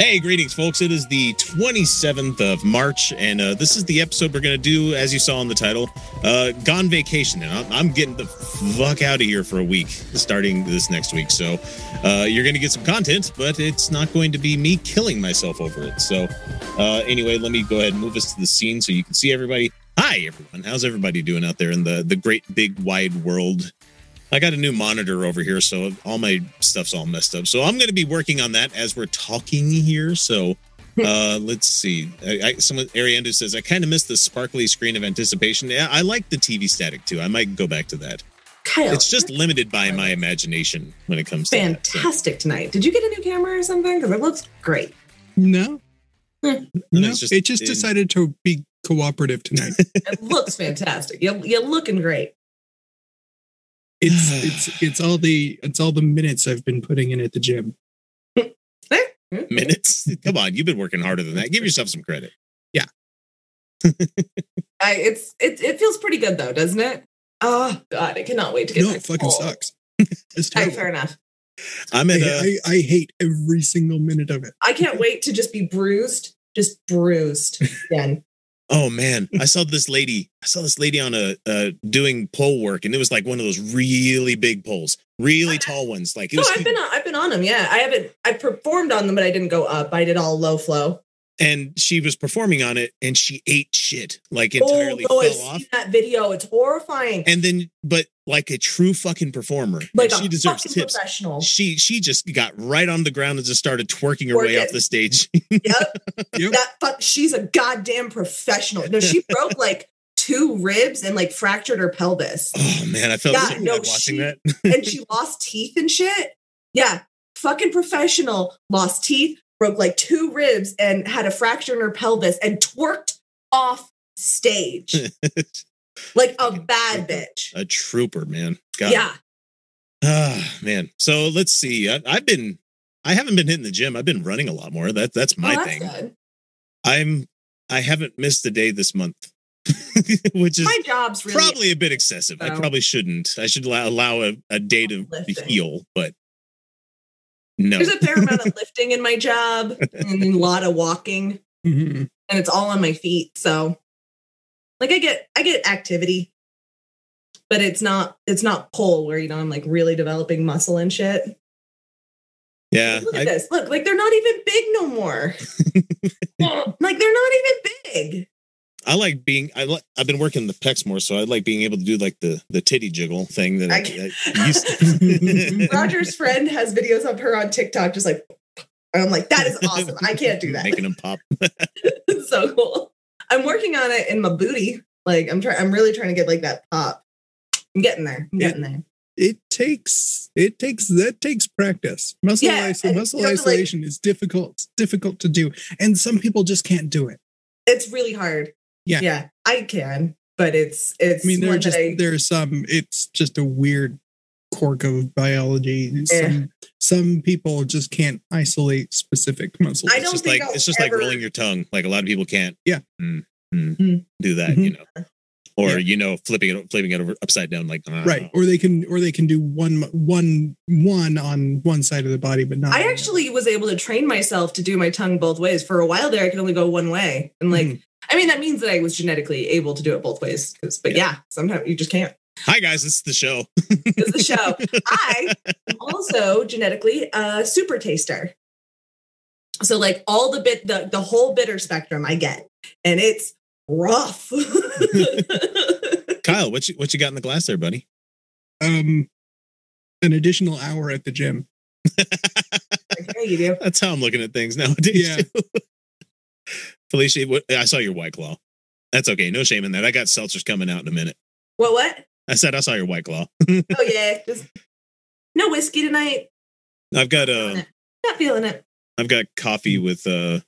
Hey, greetings, folks. It is the 27th of March, and uh, this is the episode we're going to do, as you saw in the title, uh, Gone Vacation. And I'm, I'm getting the fuck out of here for a week starting this next week. So uh, you're going to get some content, but it's not going to be me killing myself over it. So, uh, anyway, let me go ahead and move us to the scene so you can see everybody. Hi, everyone. How's everybody doing out there in the, the great, big, wide world? I got a new monitor over here, so all my stuff's all messed up. So I'm going to be working on that as we're talking here. So uh, let's see. I, I, someone Ariando says I kind of miss the sparkly screen of anticipation. Yeah, I like the TV static too. I might go back to that. Kyle, It's just limited by my imagination when it comes to that. so. fantastic tonight. Did you get a new camera or something? Because it looks great. No. Hmm. No, It's just it just in- decided to be cooperative tonight. It looks fantastic. You're, you're looking great. It's it's it's all the it's all the minutes I've been putting in at the gym. Minutes? Come on, you've been working harder than that. Give yourself some credit. Yeah. I, it's it, it feels pretty good though, doesn't it? Oh God, I cannot wait to get No, back it fucking school. sucks. It's All right, terrible. fair enough. I'm I, at uh, I, I hate every single minute of it. I can't wait to just be bruised, just bruised again. Oh man, I saw this lady. I saw this lady on a uh, doing pole work, and it was like one of those really big poles, really tall ones. Like it No, was, I've been on, I've been on them. Yeah, I haven't. I performed on them, but I didn't go up. I did all low flow. And she was performing on it, and she ate shit, like oh, entirely oh, no, I've off. seen that video. It's horrifying. And then, but like a true fucking performer, like she deserves tips. professional. She she just got right on the ground and just started twerking her way off the stage. Yep. Yep. that fuck she's a goddamn professional. No, she broke like two ribs and like fractured her pelvis. oh man, I felt Yeah, so bad no, watching she- that. and she lost teeth and shit. Yeah. Fucking professional. Lost teeth, broke like two ribs and had a fracture in her pelvis and twerked off stage. like a bad bitch. a trooper, man. God. Yeah. Ah, man. So let's see. I, I've been, I haven't been hitting the gym. I've been running a lot more. That that's my oh, that's thing. good. I'm, I haven't missed a day this month, which is My job's really probably a bit excessive. I probably shouldn't. I should allow, allow a, a day to Lifting. heal, but no. there's a fair amount of lifting in my job and a lot of walking. Mhm. and it's all on my feet so like i get i get activity but it's not it's not pull where you know i'm like really developing muscle and shit yeah. look at I, this look like they're not even big no more like they're not even big I like being, I like, I've been working the pecs more. So I like being able to do like the, the titty jiggle thing that I, I- I used roger's friend has videos of her on tiktok just like and i'm like that is awesome i can't do that Making them pop. so cool i'm working on it in my booty like i'm trying i'm really trying to get like that pop i'm getting there i'm Yeah. getting there It takes it takes that takes practice. Muscle Yeah, iso- muscle you have to, like- isolation is difficult difficult to do, and some people just can't do it. it's really hard. Yeah. Yeah, I can, but it's it's I mean, there are that just I- there are some. It's just a weird quirk of biology. Yeah. Some some people just can't isolate specific muscles. I It's don't just think like I'll it's just ever- like rolling your tongue. Like a lot of people can't. Yeah. Mm, mm, Mm. do that. Mhm. You know, or Yeah. you know, flipping it, flipping it over upside down. Like right or they can or they can do one one one on one side of the body but not I actually was able to train myself to do my tongue both ways. For a while there, I could only go one way, and like, Mhm. I mean, that means that I was genetically able to do it both ways. But yeah, sometimes you just can't. Hi guys, this is the show. It's the show. I am also genetically a super taster. So like all the bit the the whole bitter spectrum I get, and it's rough. Kyle, what you what you got in the glass there, buddy? um an additional hour at the gym yeah, you do. That's how I'm looking at things nowadays. Yeah. Too. Felicia, what, I saw your white claw. That's okay. No shame in that. I got seltzers coming out in a minute. What? What? I said I saw your white claw. Oh yeah, just no whiskey tonight. I've got a. uh. Not feeling it. I've got coffee with uh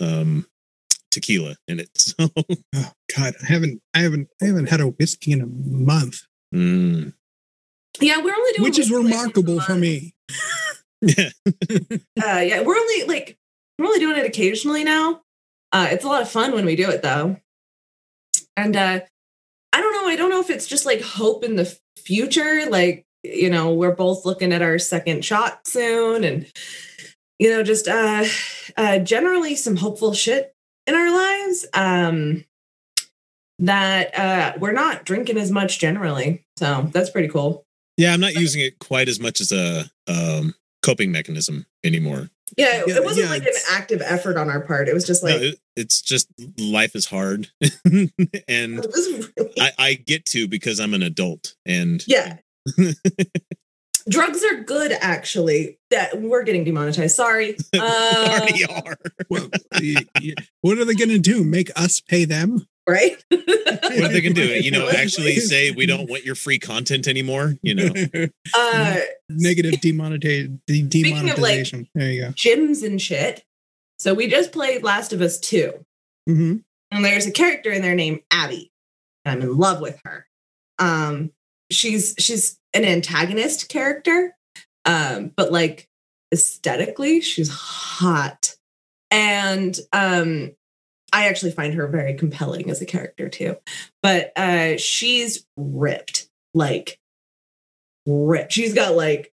um tequila in it. So oh god i haven't i haven't i haven't had a whiskey in a month mm. Yeah, we're only doing which is remarkable for me yeah. Uh, yeah, we're only like we're only doing it occasionally now. Uh, it's a lot of fun when we do it though, and uh, I don't know. I don't know if it's just like hope in the future. Like you know, we're both looking at our second shot soon, and you know, just uh, uh, generally some hopeful shit in our lives. Um, that uh, we're not drinking as much generally, so that's pretty cool. Yeah, I'm not using it quite as much as a um, coping mechanism anymore. Yeah, Yeah, it wasn't yeah, like an active effort on our part. It was just No, like it- it's just life is hard, and really I, I get to because I'm an adult, and Yeah. Drugs are good, actually. That we're getting demonetized. Sorry. Uh, already are. Well, y- y- what are they going to do? Make us pay them? Right? What if they can do? You know, actually say we don't want your free content anymore. You know, uh, Negative demonetization. De- Speaking of, like- there you go. gyms and shit. So we just played Last of Us 2, hmm and there's a character in there named Abby. And I'm in love with her. Um, she's she's an antagonist character, um, but like aesthetically, she's hot. And um, I actually find her very compelling as a character too. But uh, she's ripped, like ripped. She's got like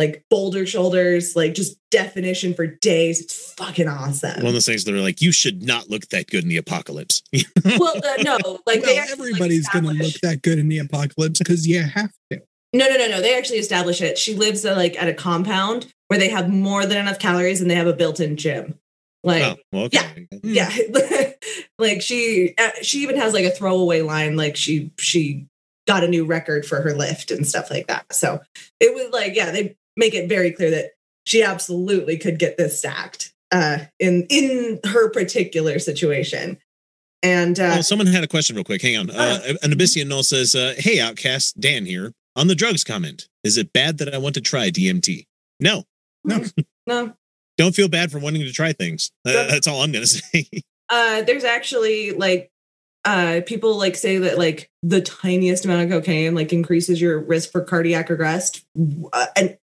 like boulder shoulders, like just definition for days. It's fucking awesome. one of those things that are like you should not look that good in the apocalypse. well, uh, no, like they well, actually, like, everybody's going to look that good in the apocalypse because you have to. No, no, no, no. They actually establish it. She lives uh, like at a compound where they have more than enough calories and they have a built-in gym. Like, oh, well, okay. yeah, like she uh, she even has like a throwaway line like she she got a new record for her lift and stuff like that. So it was like yeah, they make it very clear that she absolutely could get this stacked uh in in her particular situation. And uh Oh, someone had a question real quick. Hang on. Uh, an Abyssian Null says, uh, "Hey, Outcast, Dan here on the drugs comment. Is it bad that I want to try DMT? No, No. no, don't feel bad for wanting to try things. Uh, that's all I'm gonna say. uh there's actually like uh people like say that like the tiniest amount of cocaine like increases your risk for cardiac arrest uh, and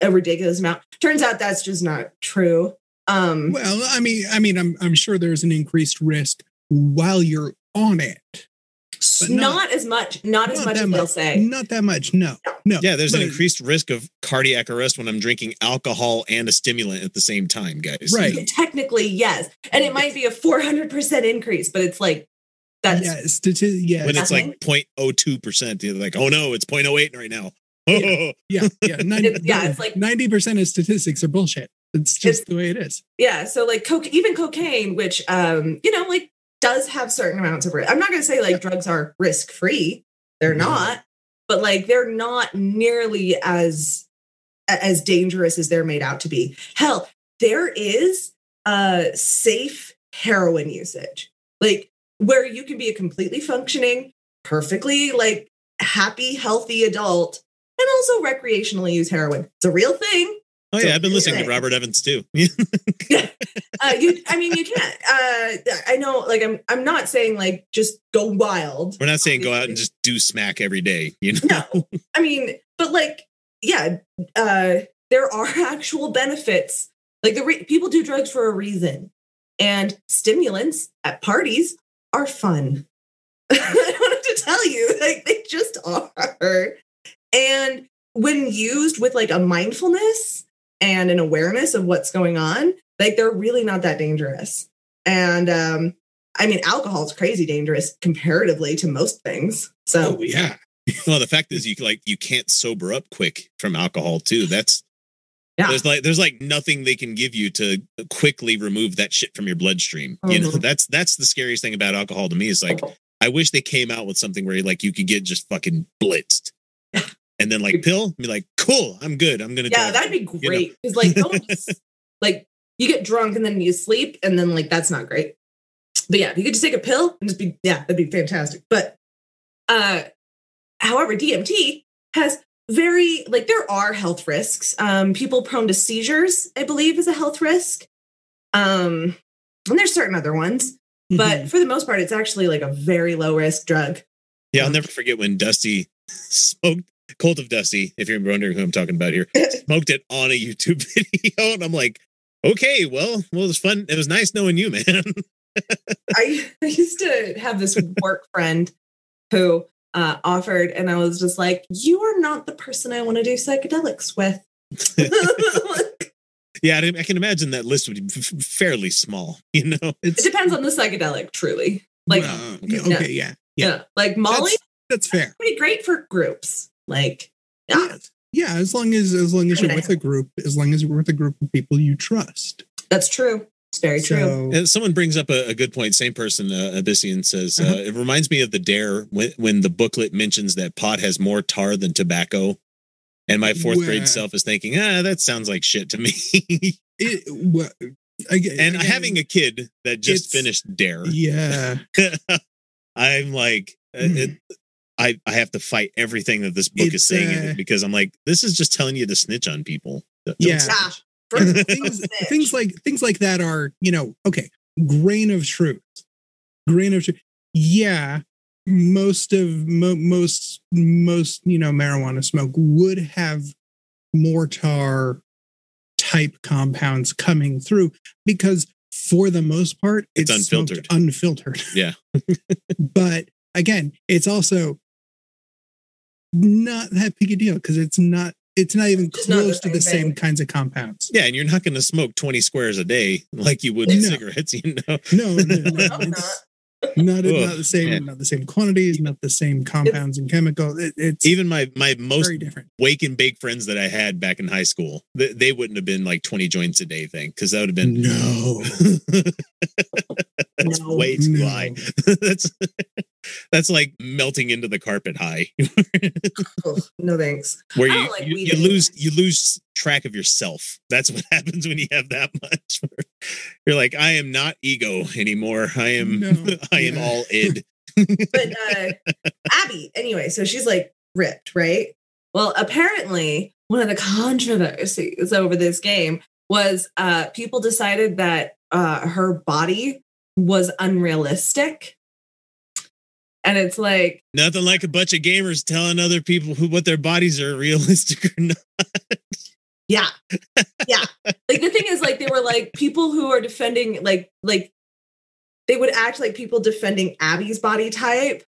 a ridiculous amount turns out that's just not true um Well, I mean, I mean, I'm I'm sure there's an increased risk while you're on it. But not, not- as much not as much that as they'll say Not that much. No, no. yeah, there's an increased risk of cardiac arrest when I'm drinking alcohol and a stimulant at the same time, guys. Right. technically yes and it might be a 400% increase but it's like that's Yeah, stati- yeah, When it's like 0.02 percent, you're like, oh no, it's 0.08 right now. Yeah. yeah, yeah. It's- yeah, it's like- ninety percent of statistics are bullshit. It's just the way it is. yeah so like coke even cocaine which um you know like does have certain amounts of risk. I'm not going to say like drugs are risk free they're No. not. But like they're not nearly as as dangerous as they're made out to be. Hell there is uh safe heroin usage. Like where you can be a completely functioning perfectly like happy healthy adult and also recreationally use heroin. It's a real thing Oh yeah, I've been listening to Robert Evans too. uh, you, I mean, you can't. Uh, I know, like, I'm, I'm not saying like just go wild. We're not saying go out and just do smack every day. You know, No, I mean, but like, yeah, uh, there are actual benefits. Like the re- people do drugs for a reason, and stimulants at parties are fun. I don't have to tell you, like they just are. And when used with like a mindfulness and an awareness of what's going on, like they're really not that dangerous. And um, I mean, alcohol is crazy dangerous comparatively to most things. So Oh yeah, well, the fact is, you like you can't sober up quick from alcohol too. That's Yeah. There's like there's like nothing they can give you to quickly remove that shit from your bloodstream. You know, Mhm. that's that's the scariest thing about alcohol to me. Is like I wish they came out with something where like you could get just fucking blitzed. And then like pill, be like, cool, I'm good. I'm gonna yeah, drive. that'd be you know. great. Because like, no one just- like you get drunk and then you sleep, and then like that's not great. But yeah, if you could just take a pill and just be yeah, that'd be fantastic. But uh however, DMT has very like there are health risks. Um, people prone to seizures, I believe, is a health risk. Um, and there's certain other ones, but Mm-hmm. for the most part, it's actually like a very low risk drug. Yeah, I'll never forget when Dusty smoked Cult of Dusty, if you're wondering who I'm talking about here, smoked it on a YouTube video. And I'm like, okay, well, well, it was fun. It was nice knowing you, man. I, I used to have this work friend who uh, offered, and I was just like, "You are not the person I want to do psychedelics with." Yeah, I can imagine that list would be fairly small. You know, It depends on the psychedelic, truly. Like, well, okay. yeah, okay, yeah, yeah. yeah. Like Molly, That's, that's fair. pretty great for groups. Like, yeah, Yeah. Yeah, as long as as long as you're with a group, as long as you're with a group of people you trust. that's true. It's very true. So, And someone brings up a, a good point. Same person, uh, Abyssian says, uh, Uh-huh. it reminds me of the Dare when, when the booklet mentions that pot has more tar than tobacco. And my fourth Well- grade self is thinking, ah, that sounds like shit to me. it, well, again, and again, having a kid that just finished Dare, yeah, I'm like, uh, Mm. it, I, I have to fight everything that this book is saying uh, because I'm like, this is just telling you to snitch on people. Don't Yeah. snitch. Yeah. First, Yeah, don't things things like things like that are you know okay grain of truth grain of truth yeah most of mo- most most you know marijuana smoke would have mortar type compounds coming through because for the most part It's it's, unfiltered. unfiltered Yeah. but again it's also not that big a deal because it's not it's not even Just not the close to the same same thing. kinds of compounds Yeah, and you're not going to smoke 20 squares a day like you would No. cigarettes, you know? No, no, no. No, it's not, Ugh, not the same, man. not the same quantities, not the same compounds and chemicals. It, it's Even my my most different. wake and bake friends that I had back in high school, they, they wouldn't have been like 20 joints a day thing because that would have been No, that's No. way too No. high. that's that's like melting into the carpet high, Ugh, no thanks. where you like you, you lose you lose track of yourself. That's what happens when you have that much. You're like, I am not ego anymore. I am No. I am Yeah. all id. But uh, Abby, anyway, so she's like ripped, right? Well, apparently, one of the controversies over this game was uh, people decided that uh, her body was unrealistic. And it's like, Nothing like a bunch of gamers telling other people who what their bodies are realistic or not. yeah, yeah. like the thing is, like they were like people who are defending, like, like they would act like people defending Abby's body type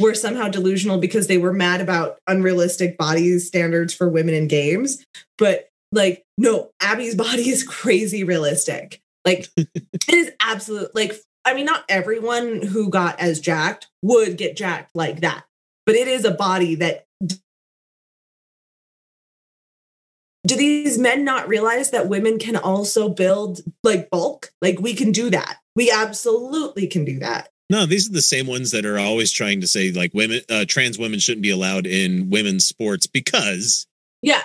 were somehow delusional because they were mad about unrealistic body standards for women in games. But like, no, Abby's body is crazy realistic. Like, it is absolute. Like, I mean, not everyone who got as jacked would get jacked like that, but it is a body that. Do these men not realize that women can also build like bulk? Like, we can do that. We absolutely can do that. No, these are the same ones that are always trying to say like women, uh, trans women shouldn't be allowed in women's sports because Yeah.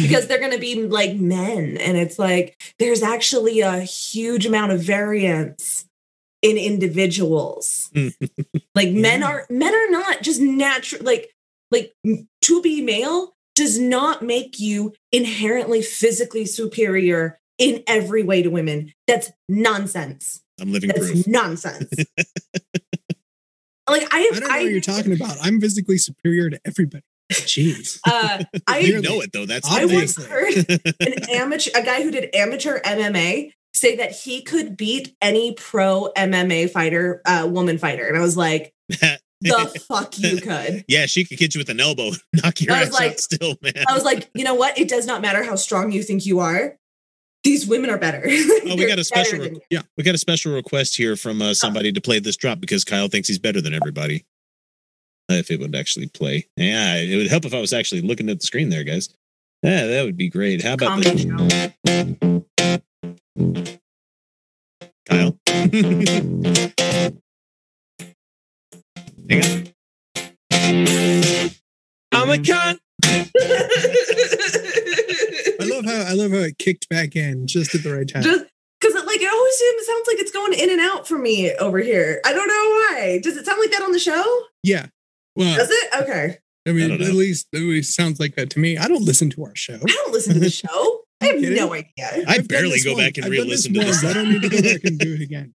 Because they're going to be like men and it's like there's actually a huge amount of variance in individuals like men Yeah. are men are not just natural like like to be male does not make you inherently physically superior in every way to women that's nonsense I'm living that's proof. nonsense like i I don't know what you're talking about. I'm physically superior to everybody. Jeez. uh i You know it though. That's I once heard an amateur, a guy who did amateur MMA, say that he could beat any pro MMA fighter, uh, woman fighter, and I was like, "The fuck you could." yeah, she could hit you with an elbow, knock your I ass like- out still, man. I was like, "You know what? It does not matter how strong you think you are. These women are better." Oh, we got a special requ- you. we got a special request here from uh, somebody to play this drop because Kyle thinks he's better than everybody. If it would actually play, yeah, it would help if I was actually looking at the screen there, guys. Yeah, that would be great. How about Comedy this. Kyle? Hang on. I'm a cunt. I love how I love how it kicked back in just at the right time. Just because like it always seems- sounds like it's going in and out for me over here. I don't know why. Does it sound like that on the show? yeah. Well, Does it? Okay. I mean, I at least at least sounds like that to me. I don't listen to our show. I don't listen to the show. I have kidding? no idea. I I've barely go once. back and I've re-listen to this. I don't need to go back and do it again.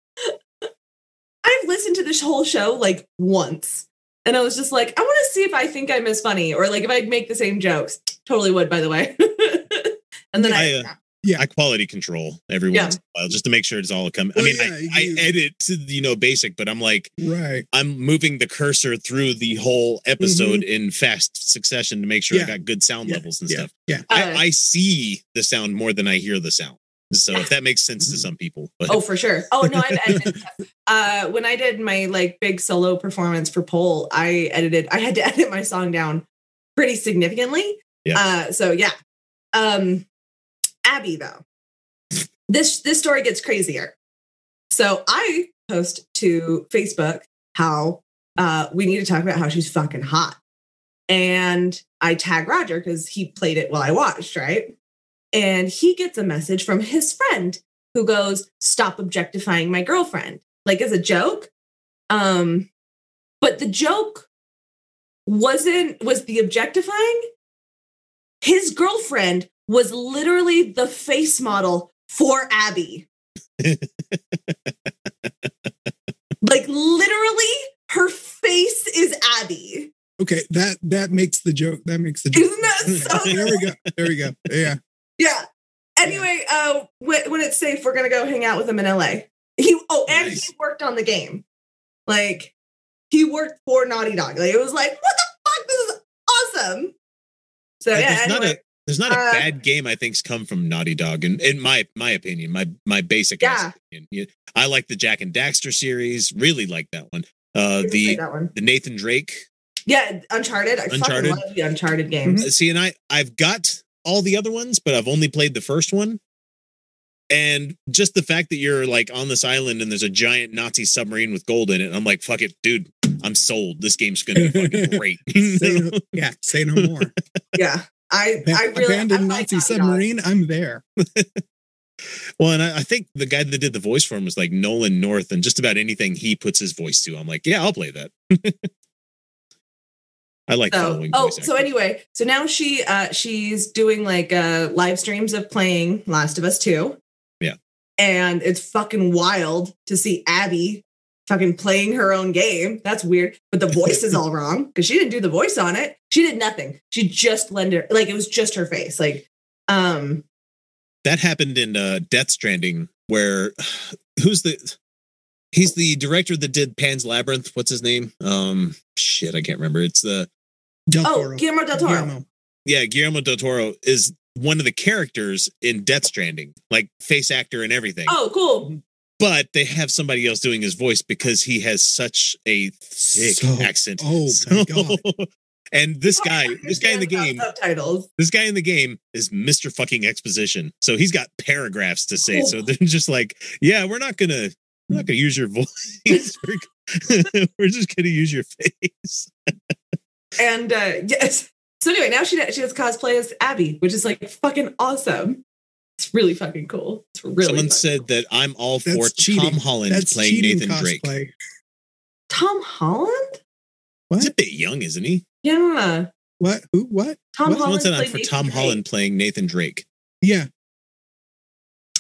I've listened to this whole show like once. And I was just like, I want to see if I think I'm as funny or like if I make the same jokes. Totally would, by the way. and then I, I, uh, Yeah. I quality control every Yeah. once in a while just to make sure it's all come. Well, I mean, yeah, I, you- I edit to you know basic, but I'm like right. I'm moving the cursor through the whole episode in fast succession to make sure I Mm-hmm. Got good sound Yeah. levels and Yeah. stuff. Yeah. Uh, I, I see the sound more than I hear the sound. So if that makes sense to some people, but Oh, for sure. Oh no, I've edited. uh, when I did my like big solo performance for Pole, I edited. I had to edit my song down pretty significantly. Yeah. Uh, so yeah. Um, Abby though, this this story gets crazier. So I post to Facebook how uh, we need to talk about how she's fucking hot, and I tag Roger because he played it while I watched, right? And he gets a message from his friend who goes, "Stop objectifying my girlfriend," like as a joke. Um, but the joke wasn't was the objectifying. His girlfriend was literally the face model for Abby. like literally, her face is Abby. Okay, that that makes the joke. That makes the joke. Isn't that so? there we go. There we go. Yeah. Yeah. Anyway, uh, when, when it's safe, we're gonna go hang out with him in LA. He oh, and Nice. he worked on the game. Like he worked for Naughty Dog. Like it was like, what the fuck? This is awesome. So yeah, not anyway, a there's not a uh, bad game I think's come from Naughty Dog, in, in my my opinion, my my basic Yeah. opinion. I like the Jak and Daxter series. Really like that one. Uh, I didn't play the that one. the Nathan Drake. Yeah, Uncharted. I Uncharted. fucking love the Uncharted games. Uh, See, and I I've got all the other ones, but I've only played the first one. And just the fact that you're like on this island and there's a giant Nazi submarine with gold in it, I'm like, fuck it, dude. I'm sold. This game's gonna be fucking great. Say yeah. Say no more. Yeah, I I really abandoned like Nazi Dog. submarine. I'm there. Well, and I, I think the guy that did the voice for him was like Nolan North, and just about anything he puts his voice to, I'm like, yeah, I'll play that. I like So, following. oh, so anyway, so now she uh she's doing like uh live streams of playing Last of Us 2. Yeah. And it's fucking wild to see Abby fucking playing her own game. That's weird. But the voice is all wrong because she didn't do the voice on it. She did nothing. She just lended like it was just her face. Like, um, that happened in uh, Death Stranding, where who's the he's the director that did Pan's Labyrinth. What's his name? Um, shit, I can't remember. It's the Del oh, Toro. Guillermo del Toro. Guillermo. yeah, Guillermo del Toro is one of the characters in Death Stranding, like face actor and everything. Oh, cool. But they have somebody else doing his voice because he has such a thick So- accent. oh my God. And this guy, this guy in the game, about subtitles. this guy in the game is Mr. fucking exposition. So he's got paragraphs to say. So Oh. they're just like, yeah, we're not gonna we're not gonna use your voice. we're, we're just gonna use your face. And uh yes. So anyway, now she she does cosplay as Abby, which is like fucking awesome. It's really fucking cool. It's really Someone said cool. that I'm all That's for cheating. Tom Holland That's playing cheating Nathan Drake. cosplay. Tom Holland? He's a bit young, isn't he? Yeah. What? Who? What? Tom What? Someone said I'm for Nathan Tom Drake. Holland playing Nathan Drake. Yeah.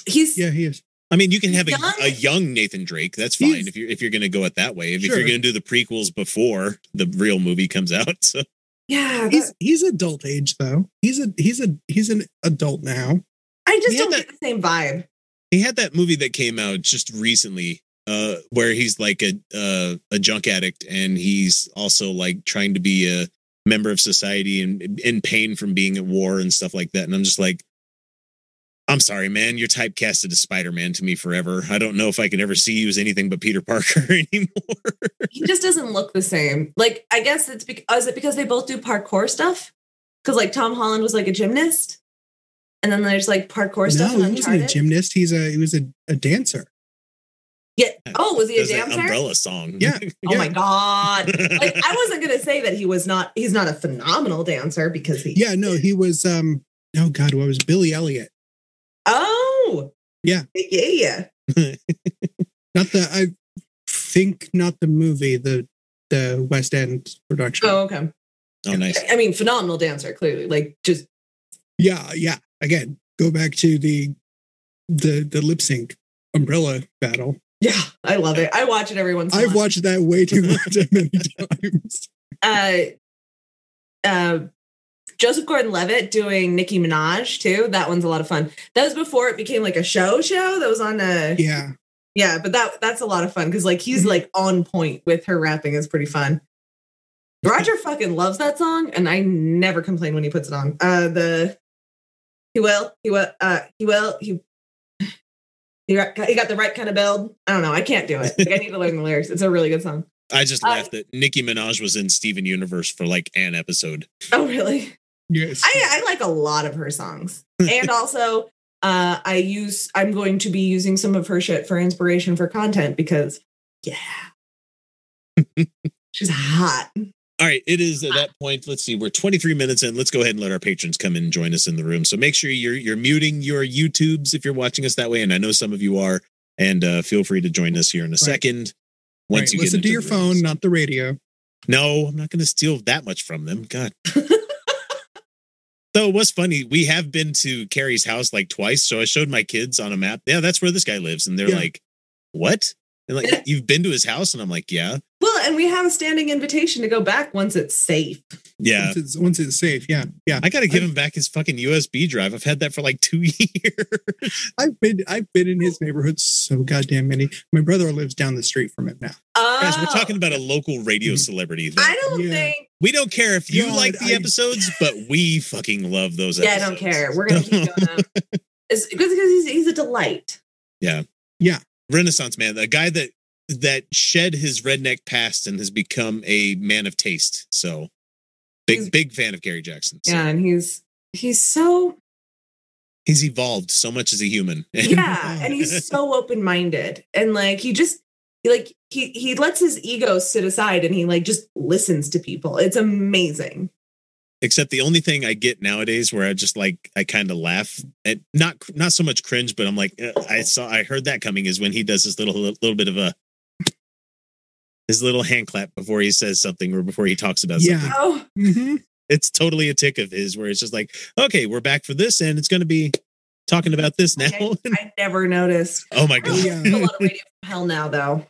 He's Yeah. He is. I mean, you can have a, Young? a young Nathan Drake. That's fine He's- if you're if you're going to go it that way. If, if you're going to do the prequels before the real movie comes out, so yeah. He's he's adult age though. He's a he's a he's an adult now. I just don't that- get the same vibe. he had that movie that came out just recently, uh, where he's like a uh, a junk addict and he's also like trying to be a member of society and in pain from being at war and stuff like that. And I'm just like, I'm sorry, man. You're typecasted as Spider Man to me forever. I don't know if I can ever see you as anything but Peter Parker anymore. He just doesn't look the same. Like I guess it's because is it because they both do parkour stuff? Because like Tom Holland was like a gymnast, and then there's like parkour stuff. No, he wasn't a gymnast. He's a he was a, a dancer. Yeah. Oh, was he a There's dancer? Umbrella song. Yeah. Oh yeah. my god! Like I wasn't gonna say that he was not. He's not a phenomenal dancer because he. Yeah, no, he was um oh god, what was Billy Elliot? Oh. Yeah. Yeah. Yeah. Not the I think not the movie, the the West End production. Oh, okay. Oh, nice. I mean, phenomenal dancer. Clearly, like just Yeah, yeah. Again, go back to the the the lip sync umbrella battle. yeah. I love it. I watch it every once. in a I've watched that way too much many times. uh, uh, Joseph Gordon-Levitt doing Nicki Minaj too. That one's a lot of fun. That was before it became like a show show that was on a Yeah. yeah, but that that's a lot of fun because like he's Mhm. like on point with her rapping is pretty fun. Roger fucking loves that song, and I never complain when he puts it on. Uh the he will, he will, uh he will, he he got, the right kind of build. I don't know. I can't do it. Like, I need to learn the lyrics. It's a really good song. I just Uh, laughed that Nicki Minaj was in Steven Universe for like an episode. Oh, really? Yes. I, I like a lot of her songs. And also, uh, I use I'm going to be using some of her shit for inspiration for content because yeah. She's hot. All right, it is at that point. Let's see, we're 23 minutes in. Let's go ahead and let our patrons come in and join us in the room. So make sure you're you're muting your YouTubes if you're watching us that way, and I know some of you are. And uh, feel free to join us here in a second. Right, Once you listen to your phone, rooms. not the radio. No, I'm not going to steal that much from them. God. Though it was funny, we have been to Kerry's house like twice. So I showed my kids on a map. Yeah, that's where this guy lives, and they're Yeah. like, "What?" And like, "You've been to his house?" And I'm like, "Yeah, Well, and we have a standing invitation to go back once it's safe. yeah." Once it's, once it's safe. Yeah. Yeah. I got to give him back his fucking USB drive. I've had that for like two years. I've been I've been in his neighborhood so goddamn many. My brother lives down the street from it now. Guys, we're Oh, talking about a oh. local radio mm-hmm. celebrity. that- I don't Yeah. think. we don't care if you God, like the I- episodes, but we fucking love those Yeah, I don't care. We're gonna keep going. Up. It's because he's he's a delight. Yeah. Yeah. Renaissance man, a guy that that shed his redneck past and has become a man of taste. So big He's- big fan of Kerry Jackson. So Yeah, and he's he's so he's evolved so much as a human. yeah, and he's so open minded, and like he just he like he he lets his ego sit aside, and he like just listens to people. It's amazing. Except the only thing I get nowadays where I just like I kind of laugh and not not so much cringe, but I'm like uh, I saw I heard that coming is when he does this little little bit of a his little hand clap before he says something or before he talks about Yeah. something. Oh, Mm-hmm. It's totally a tick of his where it's just like, okay, we're back for this and it's going to be talking about this now. I, I never noticed. oh my god. listen to a lot of radio from hell now, though.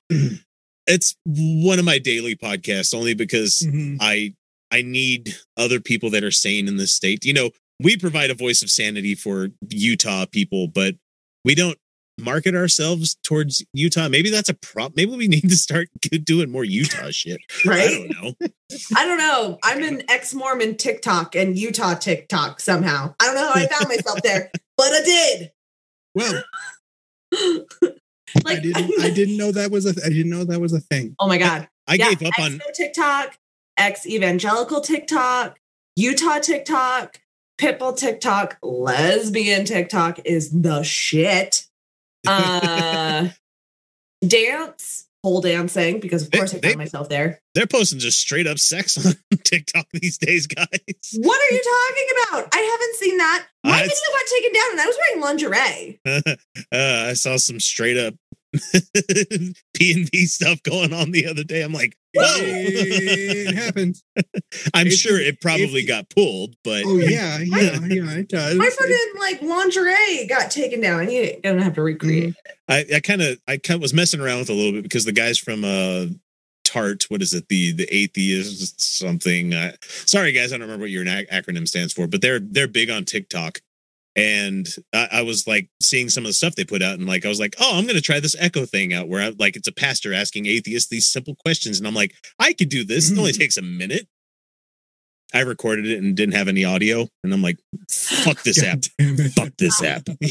It's one of my daily podcasts only because Mm-hmm. I I need other people that are sane in this state. You know, we provide a voice of sanity for Utah people, but we don't market ourselves towards Utah. Maybe that's a prop. Maybe we need to start doing more Utah shit. right? I don't know. I don't know. I'm an ex-Mormon TikTok and Utah TikTok somehow. I don't know how I found myself there, but I did. Well, like I didn't I didn't know that was a I didn't know that was a thing. Oh my god. I Yeah, gave up on TikTok, ex evangelical TikTok, Utah TikTok, Pitbull TikTok, lesbian TikTok is the shit. Uh, dance, pole dancing, because of They- course I they- found myself there. they're posting just straight up sex on TikTok these days, guys. What are you talking about? I haven't seen that. My Uh, video got taken down and I was wearing lingerie. uh, I saw some straight up P and V stuff going on the other day. I'm like, whoa! It happens. I'm If- sure it probably if- got pulled, but Oh yeah, yeah, yeah, it does. My fucking like lingerie got taken down. You don't have to recreate. I, I kind of I kind of was messing around with it a little bit because the guys from uh Tart, what is it? The the atheist something. Uh, sorry guys, I don't remember what your ac- acronym stands for, but they're they're big on TikTok. And I, I was like seeing some of the stuff they put out, and like I was like, oh, I'm gonna try this Echo thing out, where I, like it's a pastor asking atheists these simple questions, and I'm like, I could do this. It only Mhm. takes a minute. I recorded it and didn't have any audio, and I'm like, fuck this app, God damn fuck this app.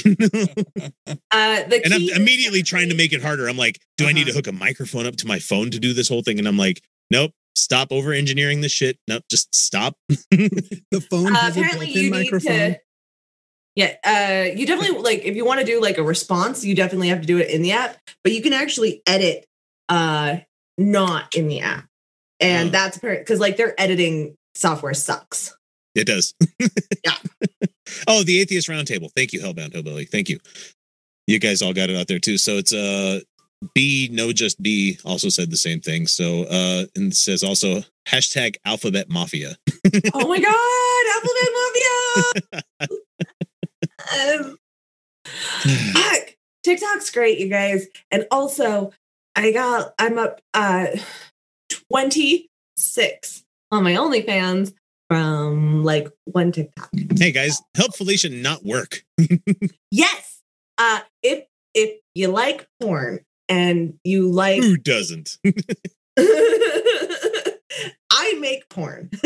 Uh, the and I'm immediately trying to make it harder. I'm like, do I need to Uh-huh. hook a microphone up to my phone to do this whole thing? And I'm like, nope, stop over engineering this shit. Nope, just stop. The phone Uh, has a apparently built-in you microphone. need to yeah uh you definitely like if you want to do like a response you definitely have to do it in the app but you can actually edit uh not in the app and Oh. that's because like their editing software sucks It does. Yeah. oh, the Atheist Roundtable. Thank you, Hellbound Hillbilly. Thank you. You guys all got it out there too. So it's uh B, no just B also said the same thing. So uh and it says also hashtag alphabet mafia. oh my god alphabet mafia um, Fuck. TikTok's great, you guys. And also, I got I'm up uh 26 on my OnlyFans from like one TikTok. Hey guys, help Felicia not work. Yes. Uh if if you like porn and you like Who doesn't? I make porn.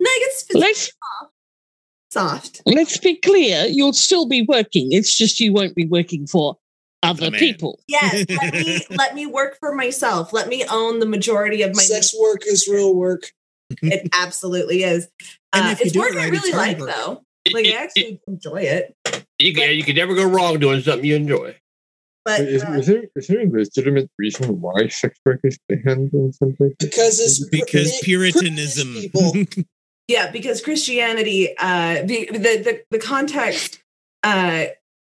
Nuggets Let's soft. let's be clear. You'll still be working. It's just you won't be working for other man. people. Yes, let me let me work for myself. Let me own the majority of my Sex work is real work. It absolutely is. And Uh, it's do it work I really like work. though. Like I actually enjoy it. You can, you can never go wrong doing something you enjoy. But Is, uh, is, there, is there a legitimate reason why sex work is banned in some places? Because it's Because pri- Puritanism. yeah, because Christianity, uh, the the, the context uh,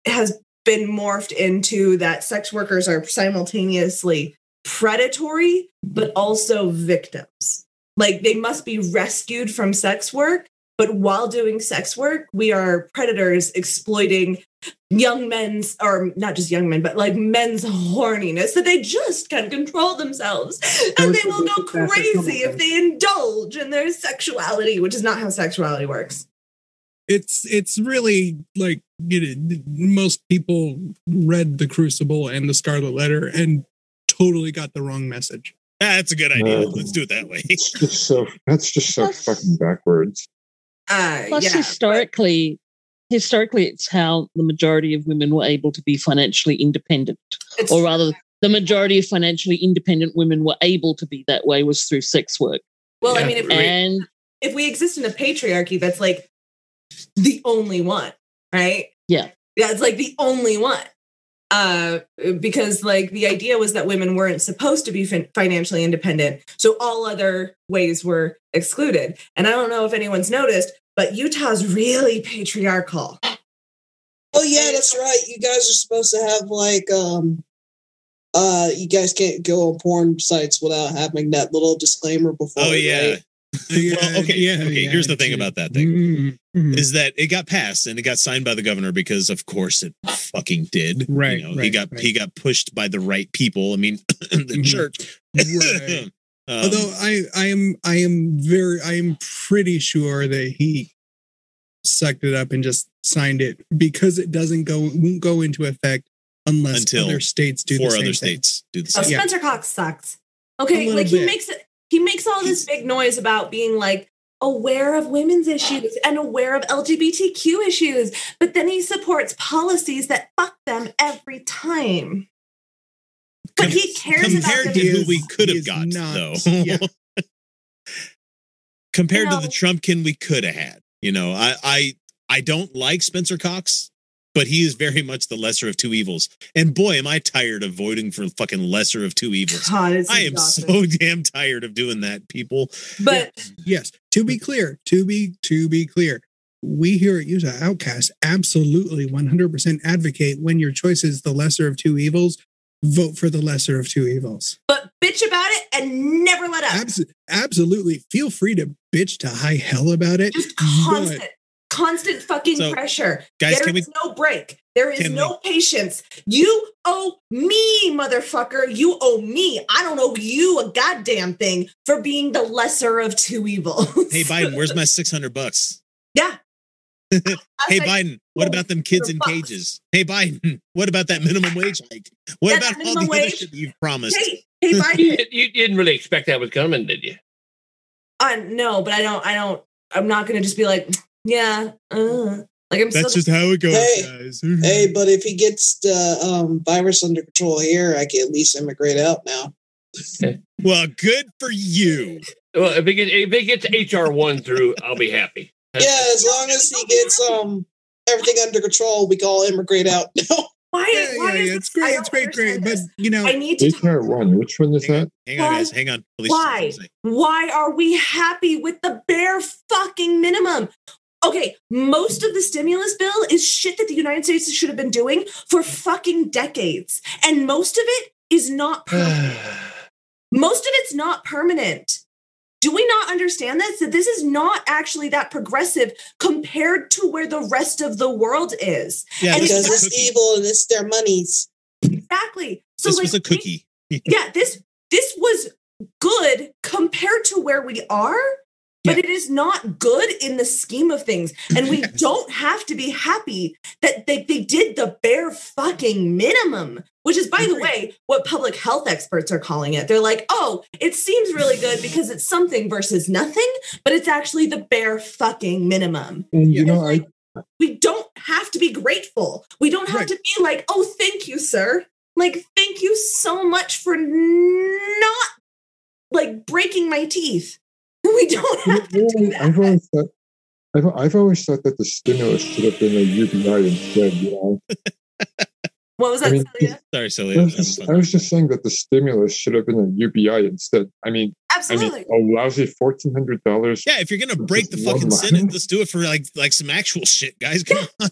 has been morphed into that sex workers are simultaneously predatory but also victims. Like they must be rescued from sex work, but while doing sex work, we are predators exploiting young men's or not just young men, but like men's horniness that they just can't control themselves. And they will go crazy if they indulge in their sexuality, which is not how sexuality works. it's it's really like you know, most people read the Crucible and the Scarlet Letter and totally got the wrong message. That's a good idea. Uh, Let's do it that way. It's just so that's just so fucking backwards. Uh, Plus, yeah, historically, historically, it's how the majority of women were able to be financially independent, it's, or rather, the majority of financially independent women were able to be that way was through sex work. well, I mean, if we, And if we exist in a patriarchy, that's like the only one, right? Yeah. Yeah, it's like the only one. Uh, because like the idea was that women weren't supposed to be fin- financially independent, so all other ways were excluded. And I don't know if anyone's noticed, but Utah's really patriarchal. Oh yeah, that's right. You guys are supposed to have like um uh you guys can't go on porn sites without having that little disclaimer before. Oh yeah. right? well, okay. Yeah, okay. Here's the thing it's- about that thing. Mm, mm. is that it got passed and it got signed by the governor because of course it fucking did. Right, You know, he got right. he got pushed by the right people. I mean the Mhm. church. Right. Um, Although I I am I am very I am pretty sure that he sucked it up and just signed it because it doesn't go won't go into effect unless Until other states do four the same other thing. states do the Oh, same. Yeah. Spencer Cox sucks. Okay, little like he bit. makes it. He makes all this big noise about being like aware of women's issues and aware of LGBTQ issues, but then he supports policies that fuck them every time. But he cares compared them. to He who is- we could have got not- though. yeah. compared You to the Trumpkin we could have had. You know, I I I don't like Spencer Cox, but he is very much the lesser of two evils. And boy, am I tired of voting for fucking lesser of two evils. God, I am exhausting. so damn tired of doing that, people. But Yes. To be clear, to be to be clear, we here at Utah Outcast absolutely 100% advocate when your choice is the lesser of two evils, vote for the lesser of two evils. but bitch about it and never let up. Abs- absolutely. Feel free to bitch to high hell about it. Just but- constant, constant fucking So, pressure. Guys, There can we no break. There is can no patience. You owe me, motherfucker. You owe me. I don't owe you a goddamn thing for being the lesser of two evils. Hey Biden, where's my 600 bucks? yeah. I Hey said, Biden, what about them kids in bucks. cages? Hey Biden, what about that minimum wage hike? What Yeah, about all the minimum other shit you've promised? Hey, hey, Biden. di- you didn't really expect that was coming, did you? uh, no, but I don't. I don't. I'm not gonna just be like, yeah. Uh. Like I'm That's still. just how it goes, Hey, guys. Hey, but if he gets the um, virus under control here, I can at least immigrate out now. well, good for you. Well, if it gets, if it gets HR one through, I'll be happy. Yeah, as long as he gets um everything under control, we can all immigrate out now. why? Yeah, why yeah, is yeah, it's great. It's don't great, great. understand But you know, I need to. HR one. Which one is Hang on, that? hang on, guys. Hang on. Felicia's Why? Why are we happy with the bare fucking minimum? Okay, most of the stimulus bill is shit that the United States should have been doing for fucking decades. And most of it is not permanent. most of it's not permanent. Do we not understand this? That this is not actually that progressive compared to where the rest of the world is. Yeah, And this because was it's cookie. evil and it's their monies. Exactly. So This like was a cookie. yeah this this was good compared to where we are, but Yeah. it is not good in the scheme of things. And we don't have to be happy that they, they did the bare fucking minimum, which is, by the way, what public health experts are calling it. They're like, oh, it seems really good because it's something versus nothing, but it's actually the bare fucking minimum. And you know, I We don't have to be grateful. We don't have Right. to be like, oh, thank you, sir. Like, thank you so much for not like breaking my teeth. We don't have to do I've always thought, I've, I've always thought that the stimulus should have been a UBI instead. You know, What was that, I mean, Celia? Sorry, I was, just, I was just saying that the stimulus should have been a UBI instead. I mean, absolutely. I mean, a lousy fourteen hundred dollars. Yeah, if you're gonna break the fucking Senate, let's do it for like like some actual shit, guys. Come on.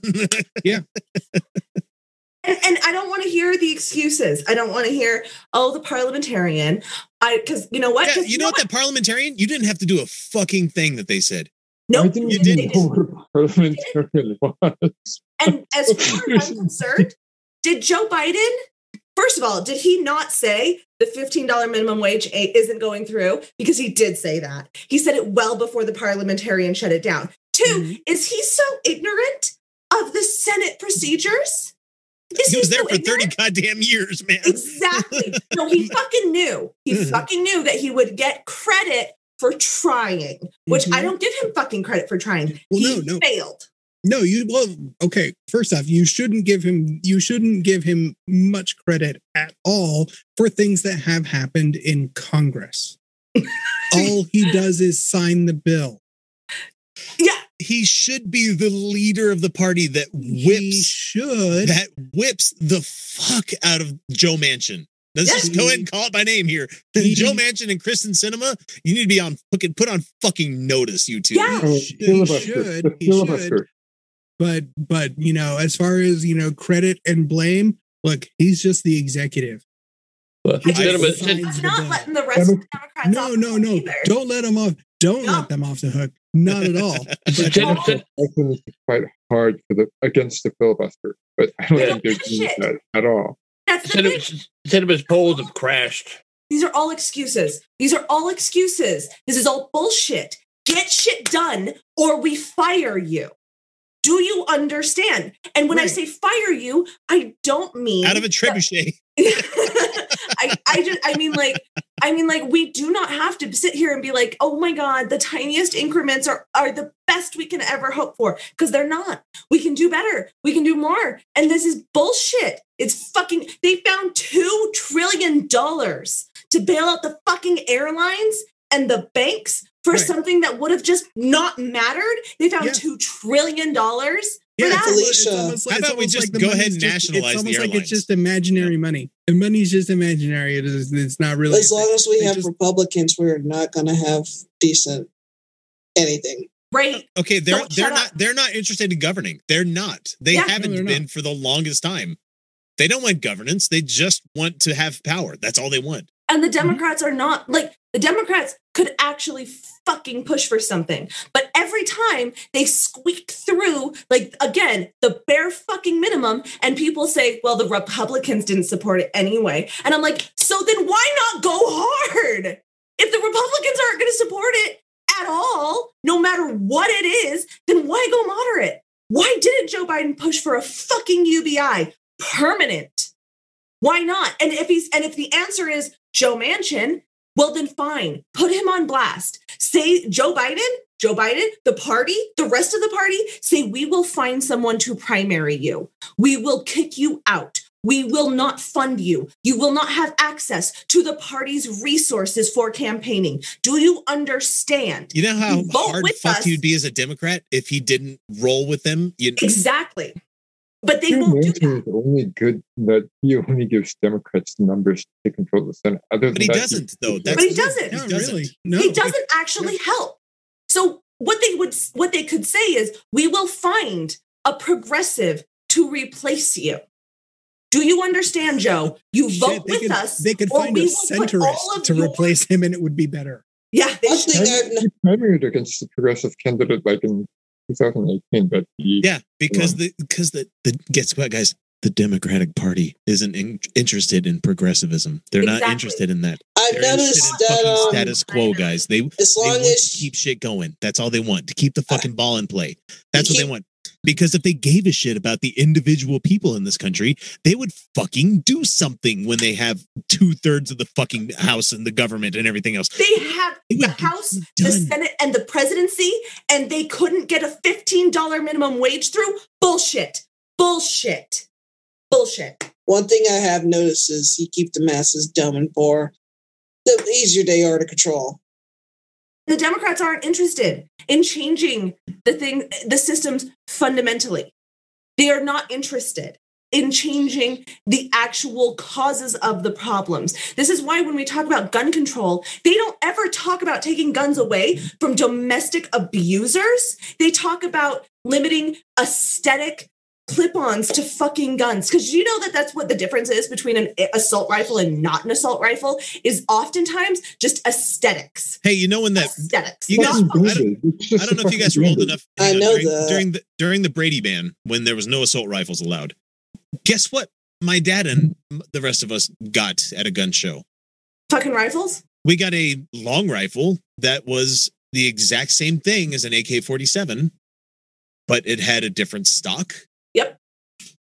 And, and I don't want to hear the excuses. I don't want to hear, oh, the parliamentarian. I because you know what? yeah, 'Cause you know what? That parliamentarian, you didn't have to do a fucking thing that they said. No, I didn't you didn't. know what parliamentarian was. And as far as I'm concerned, did Joe Biden, first of all, did he not say the $15 minimum wage isn't going through? Because he did say that. He said it well before the parliamentarian shut it down. 2 Mhm. is he so ignorant of the Senate procedures? Is He was there so for 30 ignorant? goddamn years, man. Exactly. No, he fucking knew. He Mhm. fucking knew that he would get credit for trying, which I Mhm. don't give him fucking credit for trying. Well, he no, no. failed. No, you well, okay. First off, you shouldn't give him you shouldn't give him much credit at all for things that have happened in Congress. all he does is sign the bill. Yeah. He should be the leader of the party that He whips should. that whips the fuck out of Joe Manchin. Let's Yeah. just go ahead and call it by name here. He- Joe Manchin and Kyrsten Sinema, you need to be on fucking put on fucking notice, you two. Yeah. Oh, He should, he should. but but you know, as far as you know, credit and blame, look, he's just the executive. But He I- gentlemen, I'm not letting the rest of the Democrats No, off the no, no. either. Don't let them off. Don't No. let them off the hook. Not at all. So But- Jen- Jen- I think to fight hard for the against the filibuster, but I don't think don't they're doing that at all. That's the thing. Cinnamon- Cinnamon's polls have crashed. These are all excuses. These are all excuses. This is all bullshit. Get shit done or we fire you. Do you understand? And when I say fire you, I don't mean Out of a trebuchet. I, I just I mean like I mean like we do not have to sit here and be like, oh my god, the tiniest increments are are the best we can ever hope for. Because they're not. We can do better. We can do more. And this is bullshit. It's fucking they found two trillion dollars to bail out the fucking airlines and the banks for Right. something that would have just not mattered. They found Yeah. two trillion dollars Yeah, that. it's almost- Felicia. almost How about we just the go ahead money's and just- nationalize It's the almost like it's just imaginary money. And money's just imaginary. It is. It's not really. As long as we They have just- Republicans, we're not going to have decent anything. right. Okay, they're Don't they're not up. they're not interested in governing. They're not. They Yeah. haven't No, they're been not. for the longest time. They don't want governance. They just want to have power. That's all they want. And the mm-hmm. Democrats are not like the Democrats could actually fucking push for something. But every time they squeak through, like again, the bare fucking minimum, and people say, well, the Republicans didn't support it anyway. And I'm like, so then why not go hard? If the Republicans aren't going to support it at all, no matter what it is, then why go moderate? Why didn't Joe Biden push for a fucking UBI permanent? Why not? And if he's and if the answer is Joe Manchin, well then fine. Put him on blast. Say Joe Biden, Joe Biden, the party, the rest of the party, say we will find someone to primary you. We will kick you out. We will not fund you. You will not have access to the party's resources for campaigning. Do you understand? You know how vote hard fucked us. you'd be as a Democrat if he didn't roll with them. You Exactly. But they Joe won't do that. Only good that he only gives Democrats the numbers to control the Senate. Other but than he that, doesn't though. That's But he doesn't. He Not doesn't. really. No. he doesn't actually help. So what they would what they could say is we will find a progressive to replace you. Do you understand, Joe? You Shit, vote with could, us. They could or find we a will put all centrist to your- replace him, and it would be better. Yeah, they One should. thing He I've, primaried against the progressive candidate like in 2018, but he, Yeah, because the because the the guess what, guys. The Democratic Party isn't in, interested in progressivism. They're not interested in that. I've They're noticed that um, status quo, guys. They as they long want as to keep shit going. That's all they want to keep the fucking ball in play. That's what keep- they want. Because if they gave a shit about the individual people in this country, they would fucking do something when they have two thirds of the fucking house and the government and everything else. They have They the House, the. Senate, and the presidency, and they couldn't get a $15 minimum wage through? Bullshit. Bullshit. Bullshit. one thing I have noticed is you keep the masses dumb and poor. The easier they are to control. The Democrats aren't interested in changing the thing, the systems fundamentally. They are not interested in changing the actual causes of the problems. This is why when we talk about gun control, they don't ever talk about taking guns away from domestic abusers. They talk about limiting aesthetic clip-ons to fucking guns because you know that that's what the difference is between an assault rifle and not an assault rifle is oftentimes just aesthetics Hey, you know when that aesthetics You not guys- function. I don't know if you guys were old enough. I hang know during, that. during the during the Brady ban when there was no assault rifles allowed. Guess what? My dad and the rest of us got at a gun show. fucking rifles We got a long rifle that was the exact same thing as an AK-47, but it had a different stock.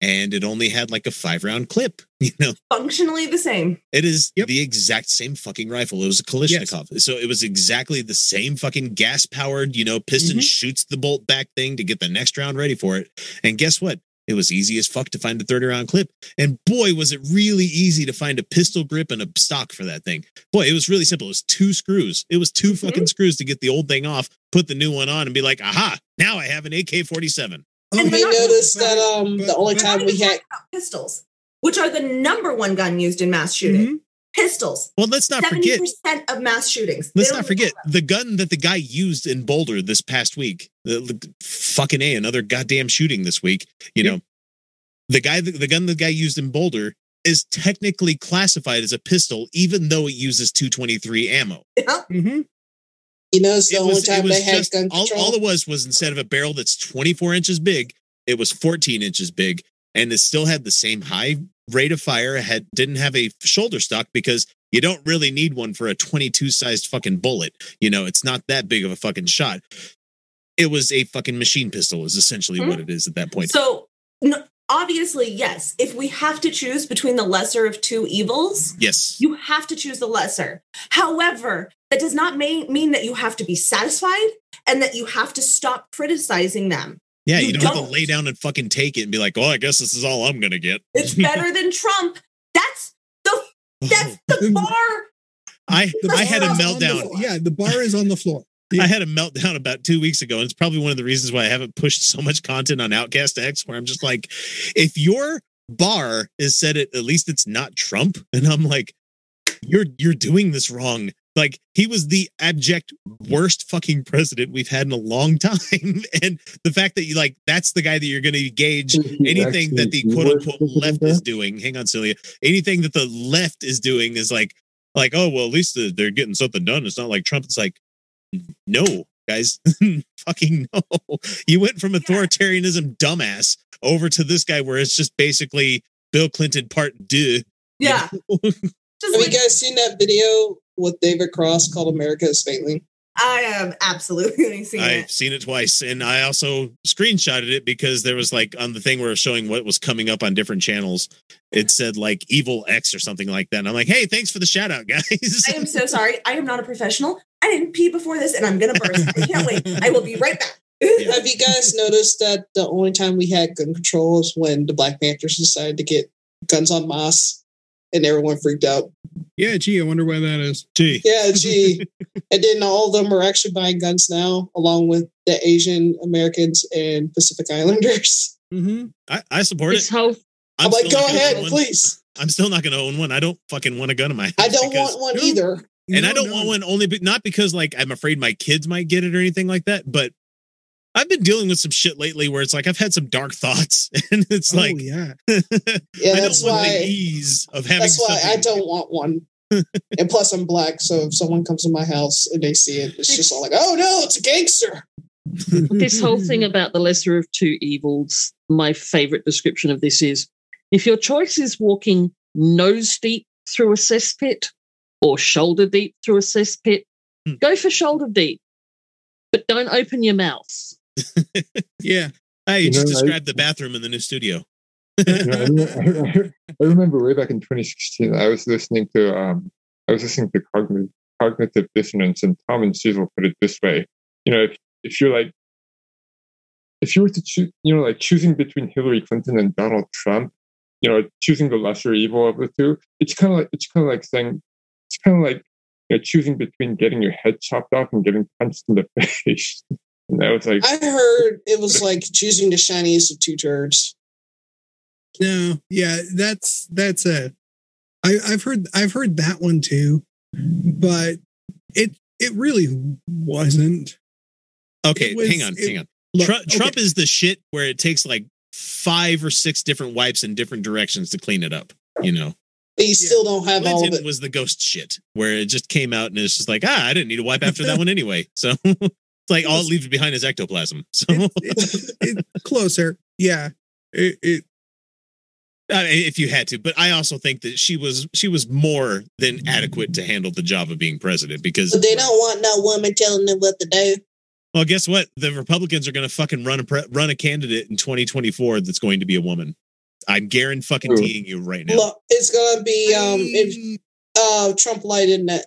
Yep. And it only had like a five round clip. You know, functionally the same it is Yep. the exact same fucking rifle. It was a Kalashnikov. So it was exactly the same fucking gas powered, you know, piston Mhm. shoots the bolt back thing to get the next round ready for it. And guess what? It was easy as fuck to find a 30 round clip. And boy, was it really easy to find a pistol grip and a stock for that thing. Boy, it was really simple. It was two screws. It was 2 Mhm. fucking screws to get the old thing off, put the new one on, and be like, aha, now I have an AK 47. And Have they're you not- noticed that um the only but- We're not time we had pistols which are the number one gun used in mass shooting Mhm. pistols Well, let's not 70% forget. of mass shootings Let's don't forget the gun that the guy used in Boulder this past week. The, the- fucking a another goddamn shooting this week. You Yep. know, the guy, the, the gun the guy used in Boulder is technically classified as a pistol, even though it uses 223 ammo. it. Yeah. Mhm. You noticed the It only was, it time was they had just gun all, control. all it was was instead of a barrel that's 24 inches big, it was 14 inches big, and it still had the same high rate of fire. It had didn't have a shoulder stock because you don't really need one for a 22 sized fucking bullet. You know, it's not that big of a fucking shot. It was a fucking machine pistol, is essentially what hmm. it is at that point. so no, obviously yes if we have to choose between the lesser of two evils yes. you have to choose the lesser however that does not mean, mean that you have to be satisfied and that you have to stop criticizing them yeah, you you don't, have don't. to lay down and fucking take it and be like, oh, I guess this is all I'm gonna get. it's better than trump that's the oh, that's the bar I The I had a bar the- meltdown. yeah, the bar is on the floor. I had a meltdown about two weeks ago, and it's probably one of the reasons why I haven't pushed so much content on Outcast X, where I'm just like, if your bar is set at at least it's not Trump, and I'm like, you're you're doing this wrong. Like he was the abject worst fucking president we've had in a long time, and the fact that you like that's the guy that you're going to gauge anything that the quote unquote left is doing. Hang on, Celia. Anything that the left is doing is like, like, oh well, at least they're getting something done. It's not like Trump. It's like, no, guys, fucking no. You went from authoritarianism dumbass over to this guy where it's just basically Bill Clinton part deux. yeah just Have you guys seen that video with David Cross called America is Failing? i have absolutely seen I've it seen it twice, and I also screenshotted it because there was like on the thing where it was showing what was coming up on different channels. It said like Evil X or something like that, and I'm like, hey, thanks for the shout out, guys. I am so sorry. I am not a professional. I didn't pee before this and I'm going to burst. I can't wait. I will be right back. Yeah. Have you guys noticed that the only time we had gun control is when the Black Panthers decided to get guns on mass and everyone freaked out? Yeah, gee, I wonder why that is. Gee, Yeah, gee. and then all of them are actually buying guns now, along with the Asian Americans and Pacific Islanders. Mm-hmm. I, I support This it. whole I'm, like, go ahead, please. I'm still not going to own one. I don't fucking want a gun in my house. I don't because- want one No. either. and I don't want one only, but not because like I'm afraid my kids might get it or anything like that. But I've been dealing with some shit lately where it's like I've had some dark thoughts, and it's Oh, like yeah. Yeah, I that's don't want the why. ease of having. That's why I don't want one. and plus, I'm black, so if someone comes in my house and they see it, it's just all like, "Oh no, it's a gangster." this whole thing about the lesser of two evils, my favorite description of this is if your choice is walking nose deep through a cesspit or shoulder deep through a cesspit, Hmm. go for shoulder deep, but don't open your mouth. Yeah. I you just know, I- described the bathroom in the new studio. You know, I, remember, I remember way back in 2016, I was listening to um, I was listening to cognitive, cognitive dissonance, and Tom and Cecil put it this way: you know, if if you're like, if you were to choose, you know, like choosing between Hillary Clinton and Donald Trump, you know, choosing the lesser evil of the two, it's kind of like it's kind of like saying, it's kind of like you know, choosing between getting your head chopped off and getting punched in the face. And that was like, I heard it was like choosing the shiniest of two turds. No, yeah, that's that's a. I, I've heard I've heard that one too, but it it really wasn't. Okay, was- hang on, it- hang on. Look, Trump, okay, Trump is the shit where it takes like five or six different wipes in different directions to clean it up. You know, But you still don't have all of it. was the ghost shit where it just came out and it's just like, ah, I didn't need to wipe after that one anyway. So it's like all it leaves behind is ectoplasm. So it's, it's, it's closer. Yeah, it, it I mean, if you had to, but I also think that she was she was more than adequate to handle the job of being president because But they don't want no woman telling them what to do. well, guess what? The Republicans are going to fucking run a pre- run a candidate in 2024 that's going to be a woman. I'm guaranteeing fucking teeing you right now. Look, it's gonna be um if uh Trump light in it.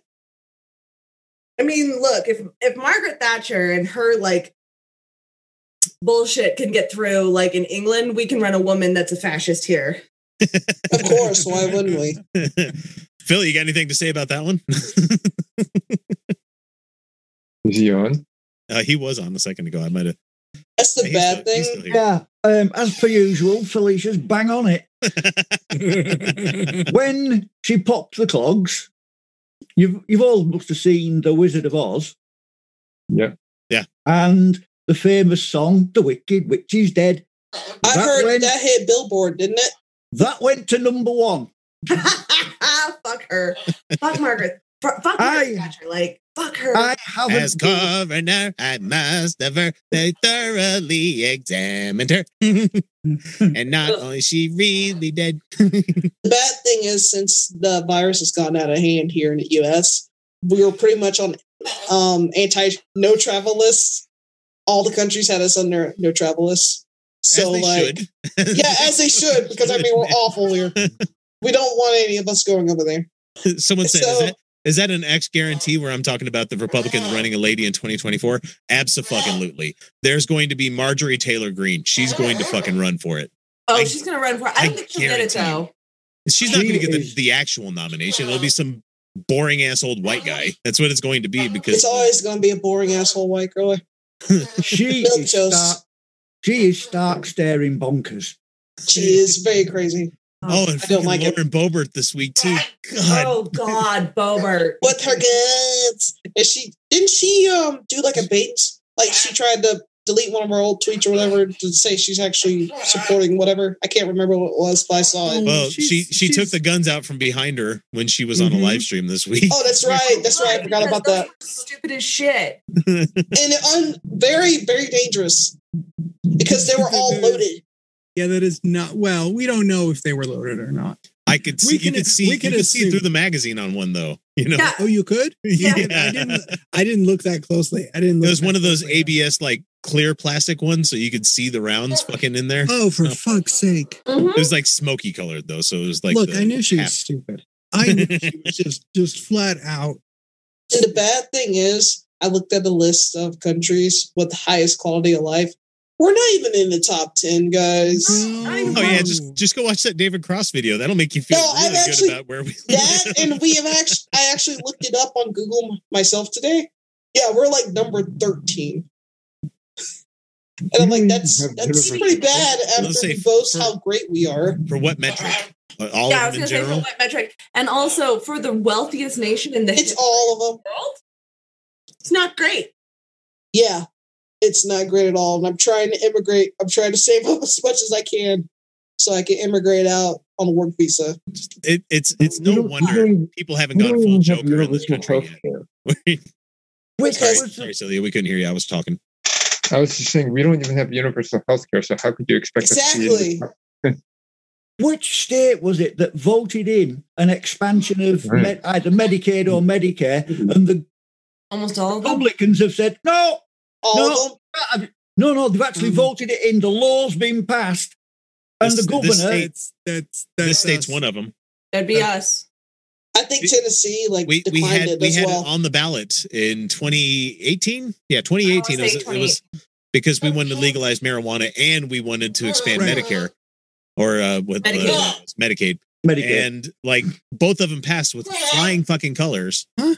I mean, look, if if Margaret Thatcher and her like bullshit can get through like in England, we can run a woman that's a fascist here. Of course, why wouldn't we? Phil, you got anything to say about that one? is he on? uh, he was on a second ago. I might have. That's the he's bad still- thing. Yeah, um, as per usual, Felicia's bang on it. when she popped the clogs, you've you've all must have seen The Wizard of Oz. Yeah. Yeah. And the famous song, The Wicked Witch is Dead. I That heard went- that hit Billboard, didn't it? That went to number one. fuck her. Fuck Margaret. F- fuck Margaret I- Thatcher. Like, fuck her. I haven't As been- coroner, I must have her. They thoroughly examined her, and not only she really dead. The bad thing is, since the virus has gone out of hand here in the U.S., we were pretty much on um anti no travel lists. All the countries had us on their no travel lists. So as they like, should. yeah, as they should, because I mean we're awful here. We don't want any of us going over there. Someone said, is that is that an X guarantee where I'm talking about the Republicans running a lady in 2024? Absolutely. There's going to be Marjorie Taylor Greene. She's going to fucking run for it. oh, I- she's gonna run for. I I don't think she'll get it though. She's not She going to get the, the actual nomination. It'll be some boring ass old white guy. That's what it's going to be because It's always going to be a boring asshole white girl. She is toast. stark, she is stark staring bonkers. She is very crazy. Oh, and I don't fucking like it. Lauren Boebert this week too. God, Oh God, Boebert. With her guts, and she didn't she um do like a bait? Like she tried to delete one of her old tweets or whatever to say she's actually supporting whatever. I can't remember what it was, but I saw it. well, she's- she she took the guns out from behind her when she was on a Mhm. live stream this week. Oh, that's right. That's right. I forgot about that. Stupid as shit. And un- very, very dangerous because they were all loaded. Yeah, that is not well. We don't know if they were loaded or not. I could see We can- you could see we you could see through the magazine on one though. You know, Yeah. Oh, you could? Yeah. I didn't. I didn't look that closely. I didn't. it was one of those. ABS like clear plastic ones, so you could see the rounds fucking in there. Oh, for Oh. fuck's sake! Mhm. It was like smoky colored though, so it was like Look, the I knew she was half- stupid. I knew she was just just flat out. And the bad thing is, I looked at the list of countries with the highest quality of life. We're not even in the top 10, guys. Oh yeah, just just go watch that David Cross video. That'll make you feel No, I've really good actually- about where we That and we have actually, I actually looked it up on Google myself today. Yeah, we're like number 13. And I'm like, that's that's pretty bad after Let's say we boast for- how great we are. for what metric? Uh, All yeah, I of was them in gonna say for what metric, and also for the wealthiest nation in the It's all of of them. the world. It's not great. Yeah, it's not great at all. And I'm trying to immigrate. I'm trying to save up as much as I can so I can immigrate out on a work visa. It, it's it's no We don't- we wonder people haven't we gone don't full even have Joker in this universal country healthcare. yet. Which sorry, was sorry, Celia, we couldn't hear you. I was talking. I was just saying we don't even have universal health care, so how could you expect us to be in Exactly. which state was it that voted in an expansion of Right. med- either Medicaid or mm-hmm. Medicare, and the Almost all of them. Republicans have said no, All No. them. no, no. They've actually Mhm. voted it in. The law's been passed, and This- the this governor. state- That's that's that's this state's one of them. That'd be Uh, us. I think Tennessee like We we had it we as had well. it on the ballot in 2018. Yeah, 2018. It was, say it was because we wanted to legalize marijuana and we wanted to expand Right. Medicare or uh, with Medicaid. Uh, Medicaid. Medicare. and like both of them passed with flying fucking colors. Huh?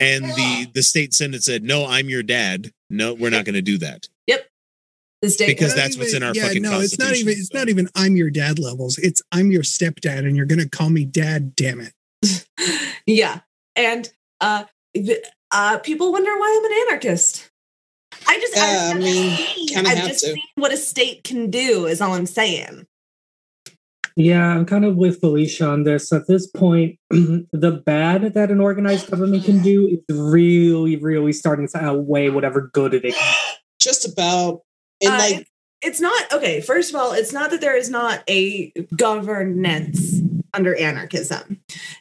And the the state senate said, "No, I'm your dad. No, we're not going to do that." The state. Because Not that's what's in our yeah, fucking no, it's not even it's so. not even I'm your dad levels. It's I'm your stepdad and you're gonna call me dad, damn it. yeah, and uh, uh, people wonder why I'm an anarchist. I just, Yeah, I've, I mean, seen- I've have just to. seen what a state can do. Is all I'm saying. Yeah, I'm kind of with Felicia on this. At this point, the bad that an organized government can do is really, really starting to outweigh whatever good it can. Just about. And Uh, like it's, it's not okay. First of all, it's not that there is not a governance under anarchism.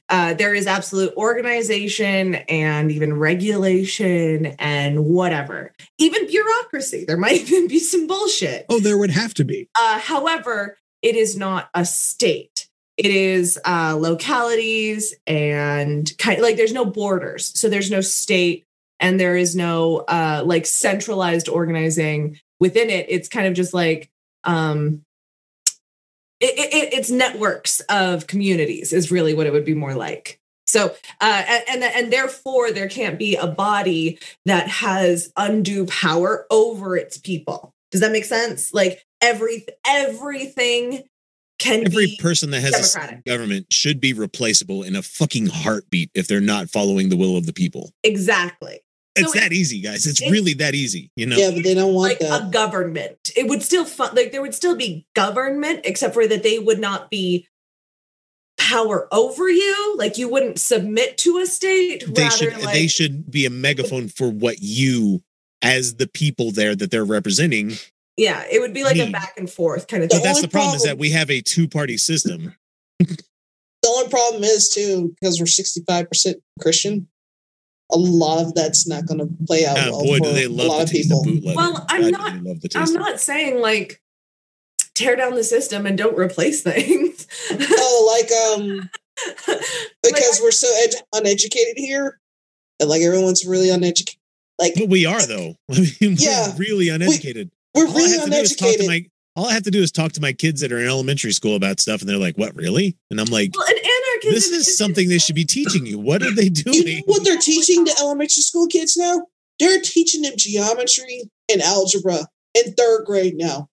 Uh, there is absolute organization and even regulation and whatever, even bureaucracy. There might even be some bullshit. Oh, there would have to be. Uh, however, it is not a state. It is uh, localities and kind like there's no borders, so there's no state and there is no uh, like centralized organizing within it. It's kind of just like um, it, it, it- it's networks of communities is really what it would be more like. So uh, and and therefore there can't be a body that has undue power over its people. Does that make sense? Like every everything can Every be person that has a government should be replaceable in a fucking heartbeat if they're not following the will of the people. exactly It's So that easy, guys. It's it's- really that easy. You know. yeah, but they don't want like that. a government. It would still fun like there would still be government, except for that they would not be power over you. Like you wouldn't submit to a state. they should like they should be a megaphone for what you as the people there that they're representing yeah, it would be like a back and forth kind of thing. but that's the problem is that we have a two-party system The only problem is too because we're sixty five percent Christian. A lot of that's not going to play out Ah, well boy for do they a love lot the of taste people. of bootleg Well, I'm not- love the taste I'm not saying like tear down the system and don't replace things. Oh, like um, because we're so ed- uneducated here, and like everyone's really uneducated. Like But we are though. I mean, Yeah. we're really uneducated. We're all I really have to do is talk to uneducated. my all I have to do is talk to my kids that are in elementary school about stuff, and they're like, "What, really?" And I'm like, well, an anarchism "This is something they should be teaching you. What are they You doing?" know what they're teaching the elementary school kids now? They're teaching them geometry and algebra in third grade now.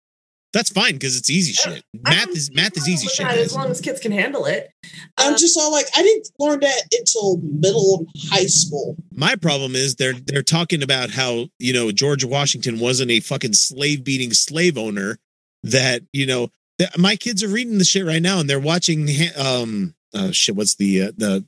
That's fine because it's easy shit. Math is math is easy shit. as long as kids can handle it. I'm Uh, just all like, I didn't learn that until middle of high school. My problem is they're they're talking about how you know George Washington wasn't a fucking slave beating slave owner. That you know, that my kids are reading the shit right now, and they're watching. Um, oh shit, what's the uh, the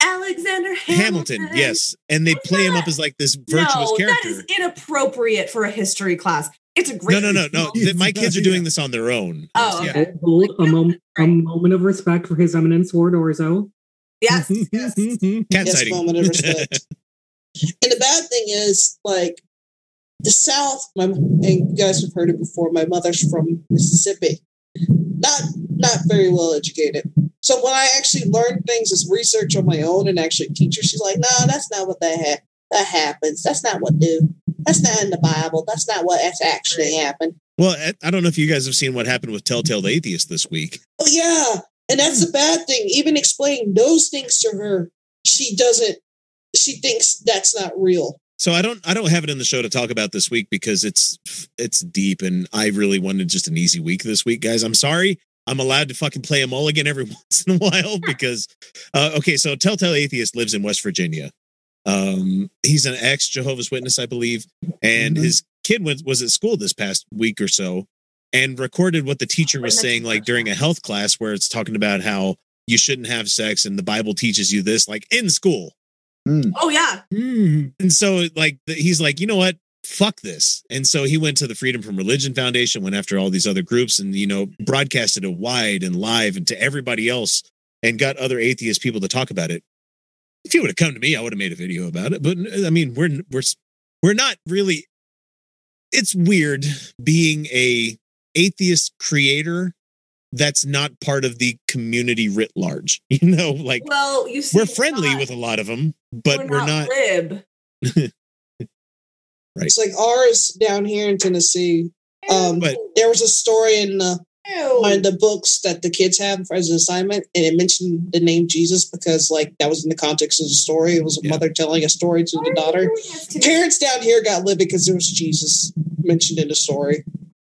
Alexander Hamilton. Hamilton? Yes, and they play him up as like this virtuous no, character. that is inappropriate for a history class. It's a No, great. no, no, no. He's th- My kids are doing this on their own. Oh, Yeah. okay. Hold a, mom- a moment of respect for his eminence, Lord Orzo. Yes, yes. Cat yes, sighting. moment of respect. and the bad thing is, like, the South, my and you guys have heard it before. My mother's from Mississippi, not not very well educated. So when I actually learn things as research on my own and actually teach her, she's like, "No, that's not what that ha- that happens. That's not what do. That's not in the Bible. That's not what that's actually happened." Well, I- I don't know if you guys have seen what happened with Telltale the Atheist this week. Oh yeah, and that's the bad thing. Even explaining those things to her, she doesn't. She thinks that's not real. So I don't I don't have it in the show to talk about this week because it's it's deep and I really wanted just an easy week this week, guys. I'm sorry. I'm allowed to fucking play a mulligan every once in a while because uh, okay, so Telltale Atheist lives in West Virginia. Um, he's an ex Jehovah's Witness, I believe, and Mhm. his kid was was at school this past week or so and recorded what the teacher was saying like during a health class where it's talking about how you shouldn't have sex and the Bible teaches you this like in school. Hmm. Oh yeah. Hmm. And so like he's like, you know what? fuck this. And so he went to the Freedom from Religion Foundation, went after all these other groups and, you know, broadcasted it wide and live and to everybody else and got other atheist people to talk about it. If you would have come to me, I would have made a video about it. But I mean, we're, we're, we're not really, it's weird being a atheist creator that's not part of the community writ large. You know, like Well, you see, we're friendly not- with a lot of them, but we're, not. lib. It's like ours down here in Tennessee. Um, But- there was a story in the, Ew. One of the books that the kids have as an assignment, and it mentioned the name Jesus because, like, that was in the context of the story. It was a Yeah. mother telling a story to Why the daughter. doing this to me? Parents down here got livid because there was Jesus mentioned in the story.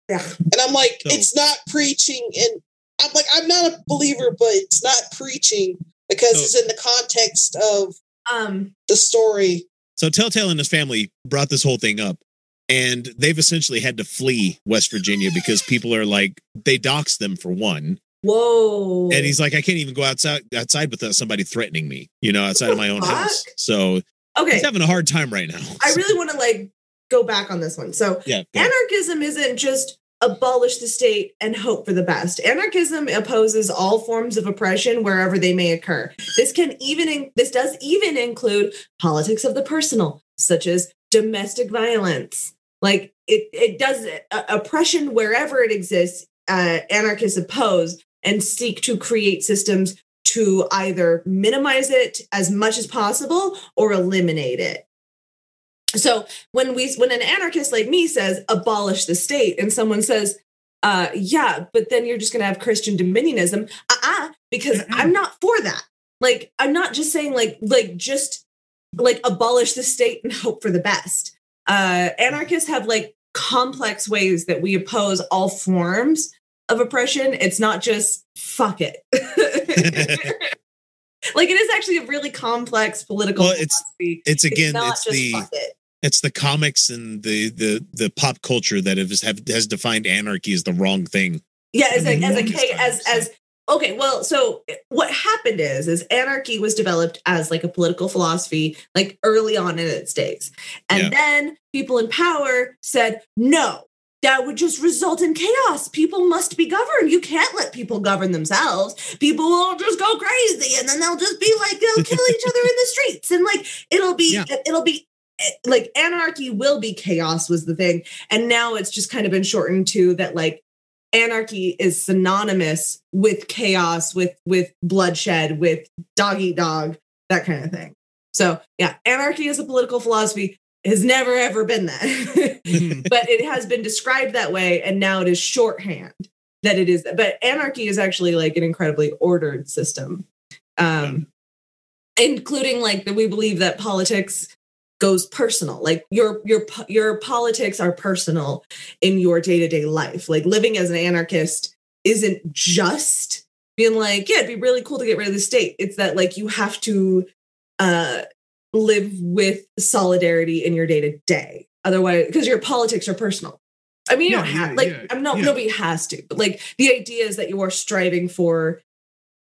Yeah. And I'm like, So- it's not preaching. And I'm like, I'm not a believer, but it's not preaching because So- it's in the context of Um, the story. So Telltale and his family brought this whole thing up, and they've essentially had to flee West Virginia because people are like they dox them for one, whoa. and he's like, I can't even go outside outside without somebody threatening me, you know, outside of my own Fuck. house. So okay. he's having a hard time right now. I really want to like go back on this one. So yeah. anarchism isn't just abolish the state and hope for the best. Anarchism opposes all forms of oppression wherever they may occur. This can even in, this does even include politics of the personal, such as domestic violence. Like it it does uh, oppression wherever it exists. Uh, anarchists oppose and seek to create systems to either minimize it as much as possible or eliminate it. So when we when an anarchist like me says abolish the state and someone says uh yeah but then you're just going to have christian dominionism uh-uh because i'm not for that like i'm not just saying like like just like abolish the state and hope for the best uh anarchists have like complex ways that we oppose all forms of oppression it's not just fuck it like it is actually a really complex political Well, it's- philosophy. It's again, it's just the it. it's the comics and the the the pop culture that has have has defined anarchy as the wrong thing. Yeah, as a as a longest K time, as so. as okay. Well, so what happened is is anarchy was developed as like a political philosophy like early on in its days, and Yeah. then people in power said no. That would just result in chaos. People must be governed. You can't let people govern themselves. People will just go crazy, and then they'll just be like they'll kill each other in the streets, and like it'll be Yeah. it'll be eh, like anarchy will be chaos was the thing, and now it's just kind of been shortened to that like anarchy is synonymous with chaos with with bloodshed with dog eat dog that kind of thing. So yeah anarchy as a political philosophy. Has never ever been that. Mhm. but it has been described that way and now it is shorthand that it is. But anarchy is actually like an incredibly ordered system. Um including like that we believe that politics goes personal. Like your your your politics are personal in your day-to-day life. Like living as an anarchist isn't just being like yeah it'd be really cool to get rid of the state. It's that like you have to uh live with solidarity in your day-to-day. Otherwise because your politics are personal. I mean you Yeah, don't have yeah, like yeah, i'm not nobody has to but like the idea is that you are striving for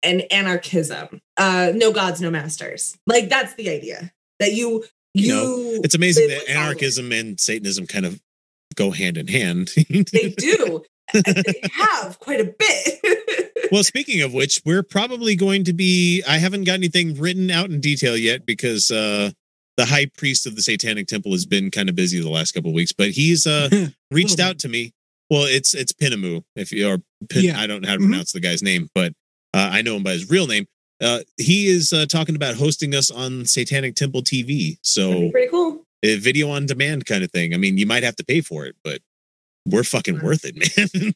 an anarchism. Uh no gods no masters. Like that's the idea. That you You you, know, It's amazing that anarchism and Satanism kind of go hand in hand. they do and they have quite a bit well, speaking of which, we're probably going to be. I haven't got anything written out in detail yet because uh, the high priest of the Satanic Temple has been kind of busy the last couple of weeks. But he's uh, reached out to me. Well, it's it's Pinamu. If you are Pin, Yeah. I don't know how to Mhm. pronounce the guy's name, but uh, I know him by his real name. Uh, he is uh, talking about hosting us on Satanic Temple TV. So pretty cool a video on demand kind of thing. I mean, you might have to pay for it, but we're fucking worth it, man.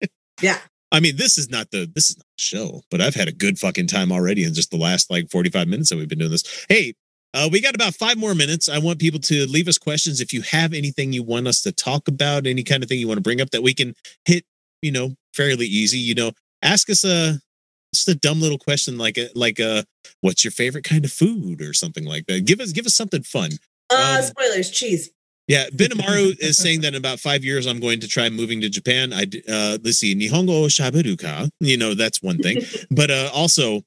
yeah I mean, this is not the this is not the show, but I've had a good fucking time already in just the last like 45 minutes that we've been doing this. Hey, uh, we got about five more minutes. I want people to leave us questions if you have anything you want us to talk about, any kind of thing you want to bring up that we can hit, you know, fairly easy. You know, ask us a just a dumb little question like a like a what's your favorite kind of food or something like that. Give us give us something fun. uh Um, spoilers cheese Yeah, Benamaru is saying that in about five years I'm going to try moving to Japan. I uh, let's see, Nihongo shaberuka. You know that's one thing, but uh, also,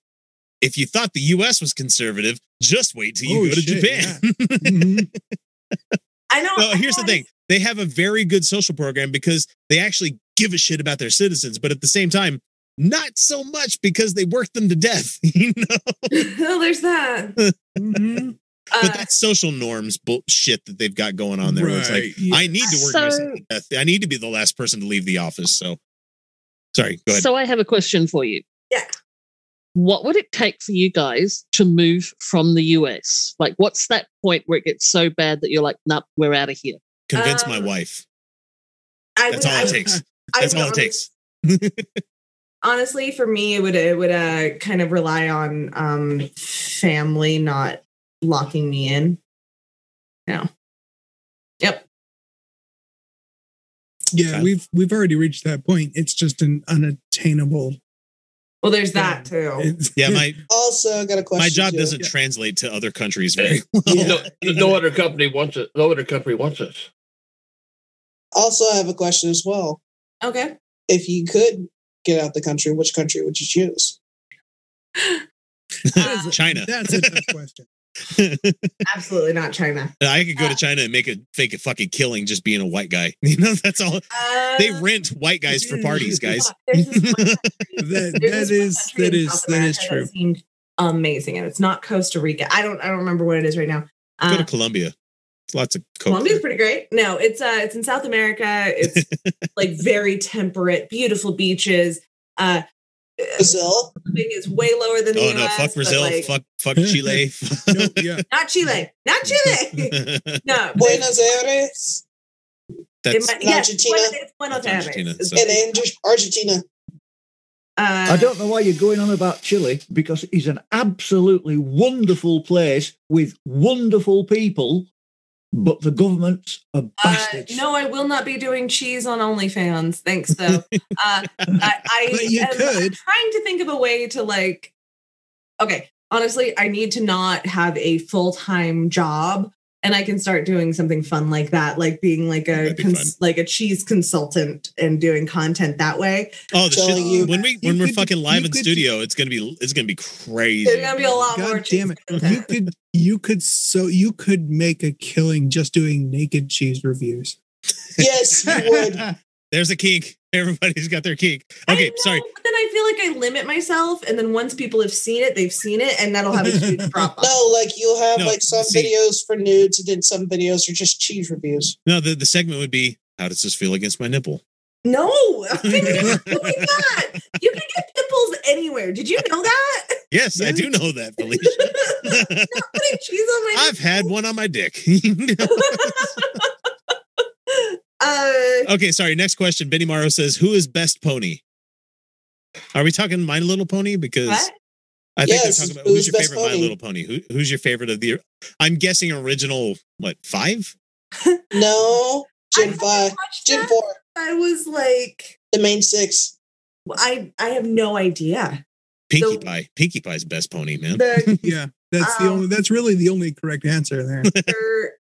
if you thought the U.S. was conservative, just wait till you Oh, go to shit, Japan. Mhm. I know. No, I here's the thing. They have a very good social program because they actually give a shit about their citizens, but at the same time, not so much because they work them to death. You know, oh, there's that. Mhm. Uh, but that's social norms bullshit that they've got going on there. where It's like Right, yeah. I need to work So- myself to death. I need to be the last person to leave the office. So, sorry, go ahead. So I have a question for you. Yeah. What would it take for you guys to move from the US? Like, what's that point where it gets so bad that you're like, nope, we're out of here? Convince my um, wife. I That's would- all I it would- takes. I That's would all it honest- takes. Honestly for me it would it would uh kind of rely on um family not locking me in no yep Yeah, Okay. we've we've already reached that point. It's just an unattainable. well there's that too Yeah, my Also, got a question. my job too. doesn't Yeah. translate to other countries very well. No, no other company wants it. No other company wants us. Also, I have a question as well. okay If you could get out the country, which country would you choose? Uh, China. That's a tough question. absolutely not china I could go to Uh, China and make a fake a fucking killing just being a white guy. You know, that's all. uh, They rent white guys for parties, guys. there's this one country- That there's that this one is country that in is South that is true. seemed amazing and it's not costa rica i don't i don't remember what it is right now Go uh, to Colombia. It's lots of coke. Colombia's there. pretty great. No, it's uh it's in South America. It's like very temperate, beautiful beaches. Uh Brazil. living is way lower than the Oh no, fuck Brazil, like, fuck fuck Chile. No, yeah. not Chile. Not Chile. no. Buenos Aires That's might, yes, Argentina. Buenos- it's Buenos Aires. Argentina, so- and Argentina. uh, I don't know why you're going on about Chile because it's an absolutely wonderful place with wonderful people, but the governments are Uh, no, I will not be doing cheese on OnlyFans. Thanks, though. uh, I, I But you am could. trying to think of a way to like. Okay, honestly, I need to not have a full time job, and I can start doing something fun like that, like being like a be cons- like a cheese consultant and doing content that way. oh the telling shit. you- when we when we're could- fucking live in could- studio, it's gonna be it's gonna be crazy. There's gonna be a lot more God cheese damn it! content. You could you could so you could make a killing just doing naked cheese reviews. Yes, you would. There's a kink. Everybody's got their kink. Okay, know, sorry. But then I feel like I limit myself, and then once people have seen it, they've seen it, and that'll have a huge drop off. No, like you'll have No, like some see- videos for nudes, and then some videos are just cheese reviews. No, the, the segment would be how does this feel against my nipple? No, I mean, my god, you can get nipples anywhere. Did you know that? Yes, I do know that, Felicia. Not putting cheese on my. I've had one on my dick. Uh, okay, sorry. Next question. Benny Morrow says, "Who is best pony?" Are we talking My Little Pony? Because what? I think Yes, they're talking about who's who's your best favorite My? Little Pony. Who, who's your favorite of the? I'm guessing original. What five? No, I Gen five, watched Gen four, I was like, the main six. I I have no idea. Pinkie So- Pie. Pinkie Pie's best pony, man. The Yeah, that's the Um, only. That's really the only correct answer there.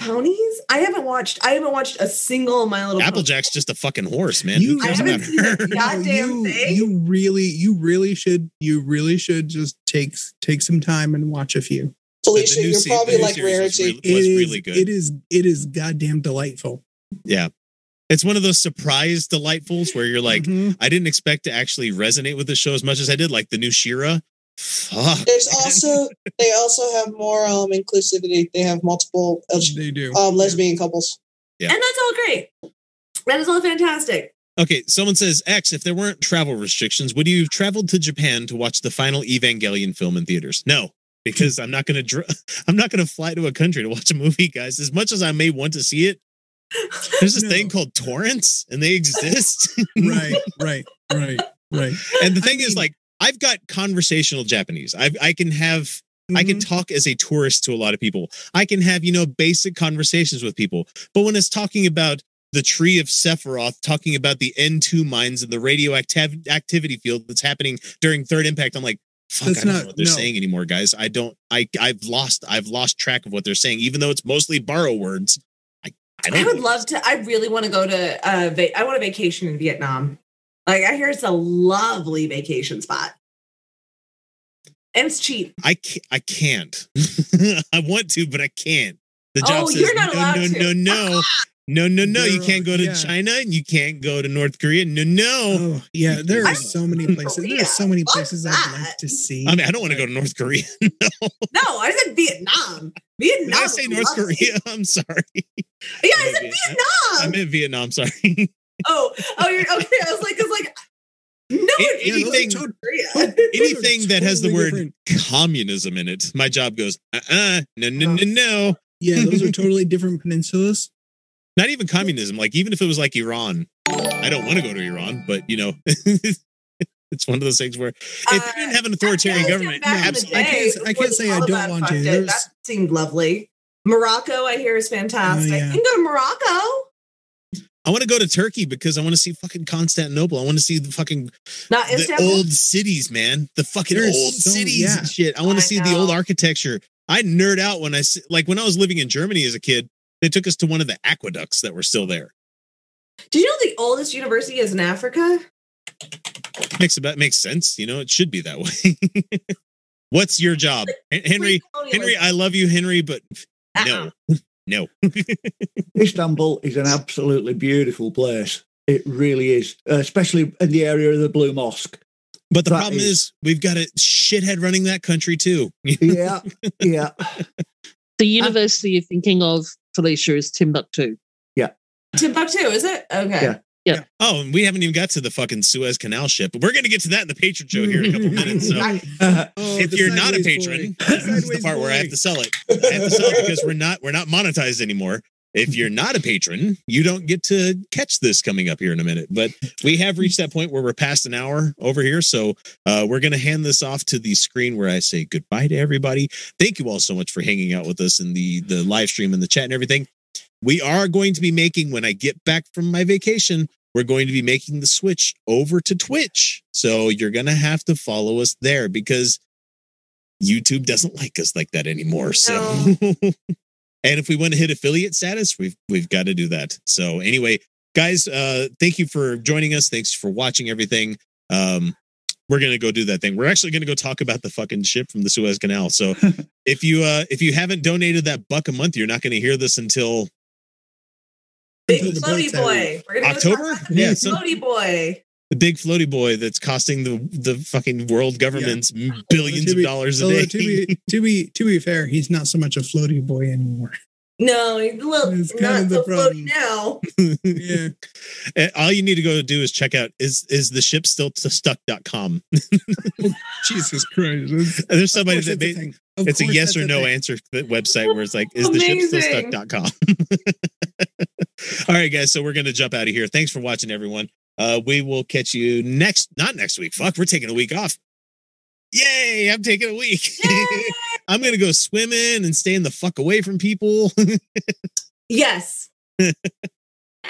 they're ponies. I haven't watched. I haven't watched a single My Little Pony. Applejack's just a fucking horse, man. You- Who I haven't about seen her? Goddamn you, thing. you really, you really should, you really should just take take some time and watch a few. Felicia, The new you're se- probably like series was rarity. really- was is- really good. It is, it is goddamn delightful. Yeah. It's one of those surprise delightfuls where you're like, Mhm. I didn't expect to actually resonate with the show as much as I did, like the new She-Ra. Fuck. There's also they also have more um inclusivity. They have multiple LG, they do. um lesbian couples. Yeah. and that's all great. That is all fantastic. Okay, someone says, X, if there weren't travel restrictions, would you have traveled to Japan to watch the final Evangelion film in theaters? No, because I'm not gonna dr- I'm not gonna fly to a country to watch a movie, guys. As much as I may want to see it, there's this No. thing called torrents and they exist. right, right, right, right. and the I thing is like I've got conversational Japanese. I I can have I can Mhm. talk as a tourist to a lot of people. I can have, you know, basic conversations with people. But when it's talking about the tree of Sephiroth, talking about the N2 mines and the radioactive activity field that's happening during third impact, I'm like, fuck, That's I don't not- know what they're no. saying anymore, guys. I don't I I've lost I've lost track of what they're saying, even though it's mostly borrow words. I I, I would love to. I really want to go to. Uh, va- I want a vacation in Vietnam. Like I hear it's a lovely vacation spot, and it's cheap. I can't, I can't. I want to, but I can't. The job Oh, says you're not no, allowed no, to. no, no, no, no, no. You Girl, can't go to yeah. China and you can't go to North Korea. No, no. Oh yeah, there I- are so many places. There are so many fuck places I'd like to see. I mean, I don't want to go to North Korea. No, no, I said Vietnam. Vietnam. Did I say North. Korea? I'm sorry. Yeah, I said Maybe. Vietnam. I meant Vietnam. Sorry. Oh, oh, you're okay. I was like, I was like, no one anything- North Anything that has the word different. communism in it, my job goes. Uh. uh No. No. No. No. Yeah, those are totally different peninsulas. Not even communism. Like even if it was like Iran, I don't want to go to Iran. But you know, it's one of those things where if Uh, you didn't have an authoritarian government, back absolutely. I can't- I can't say I don't want to. it, There's- That seemed lovely. Morocco, I hear, is fantastic. Oh, yeah. You can go to Morocco, I want to go to Turkey because I want to see fucking Constantinople. I want to see the fucking not the Istanbul. old cities, man. The fucking There's old so- cities yeah. and shit. I want to I see the old architecture. I nerd out when I like when I was living in Germany as a kid. They took us to one of the aqueducts that were still there. Do you know the oldest university is in Africa? Makes about makes sense. You know, it should be that way. What's your job, Henry? Henry, I love you, Henry, but no, uh-uh. no. Istanbul is an absolutely beautiful place. It really is, uh, especially in the area of the Blue Mosque. But the That problem is- is we've got a shithead running that country too. Yeah, yeah. The university you're thinking of, Felicia, is Timbuktu. Yeah. Timbuktu, is it? Okay. Yeah. Oh, and we haven't even got to the fucking Suez Canal ship. But we're going to get to that in the patron show here in a couple minutes. So Oh, if you're not a patron, boy. this is the Sideways part where I have to sell it. I have to sell it because we're not we're not monetized anymore. If you're not a patron, you don't get to catch this coming up here in a minute. But we have reached that point where we're past an hour over here, so uh, we're going to hand this off to the screen where I say goodbye to everybody. Thank you all so much for hanging out with us in the the live stream and the chat and everything. We are going to be making when I get back from my vacation. We're going to be making the switch over to Twitch. So you're going to have to follow us there because YouTube doesn't like us like that anymore. So and if we want to hit affiliate status, we've we've got to do that. So anyway, guys, uh thank you for joining us. Thanks for watching everything. Um we're gonna go do that thing. We're actually gonna go talk about the fucking ship from the Suez Canal. So if you uh if you haven't donated that buck a month, you're not gonna hear this until Big the floaty boat's out. boy. We're gonna October? Go talk the Yeah, big some- floaty boy. the big floaty boy that's costing the the fucking world governments billions To of dollars a day. to be to be to be fair, he's not so much a floaty boy anymore. No, he's a little It's kind not of the so floaty problem. now. Yeah, And all you need to go do is check out is is the ship still to stuck.com. Jesus Christ! That's- There's somebody that that's made. Of it's a yes that's or no thing. answer website where it's like, is the ship still Amazing. stuck.com? All right, guys. So we're gonna jump out of here. Thanks for watching, everyone. Uh, we will catch you next, not next week. Fuck, we're taking a week off. Yay! I'm taking a week. I'm gonna go swimming and staying the fuck away from people. Yes.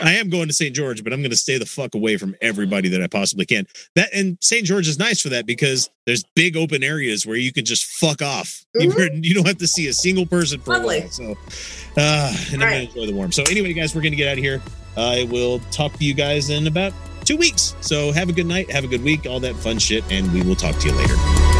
I am going to St. George, but I'm going to stay the fuck away from everybody that I possibly can. That and St. George is nice for that because there's big open areas where you can just fuck off. You, you don't have to see a single person for Lovely. a while. So, uh, and I'm All going to enjoy the warm. So, anyway, guys, we're going to get out of here. I will talk to you guys in about two weeks. So, have a good night, have a good week, all that fun shit, and we will talk to you later.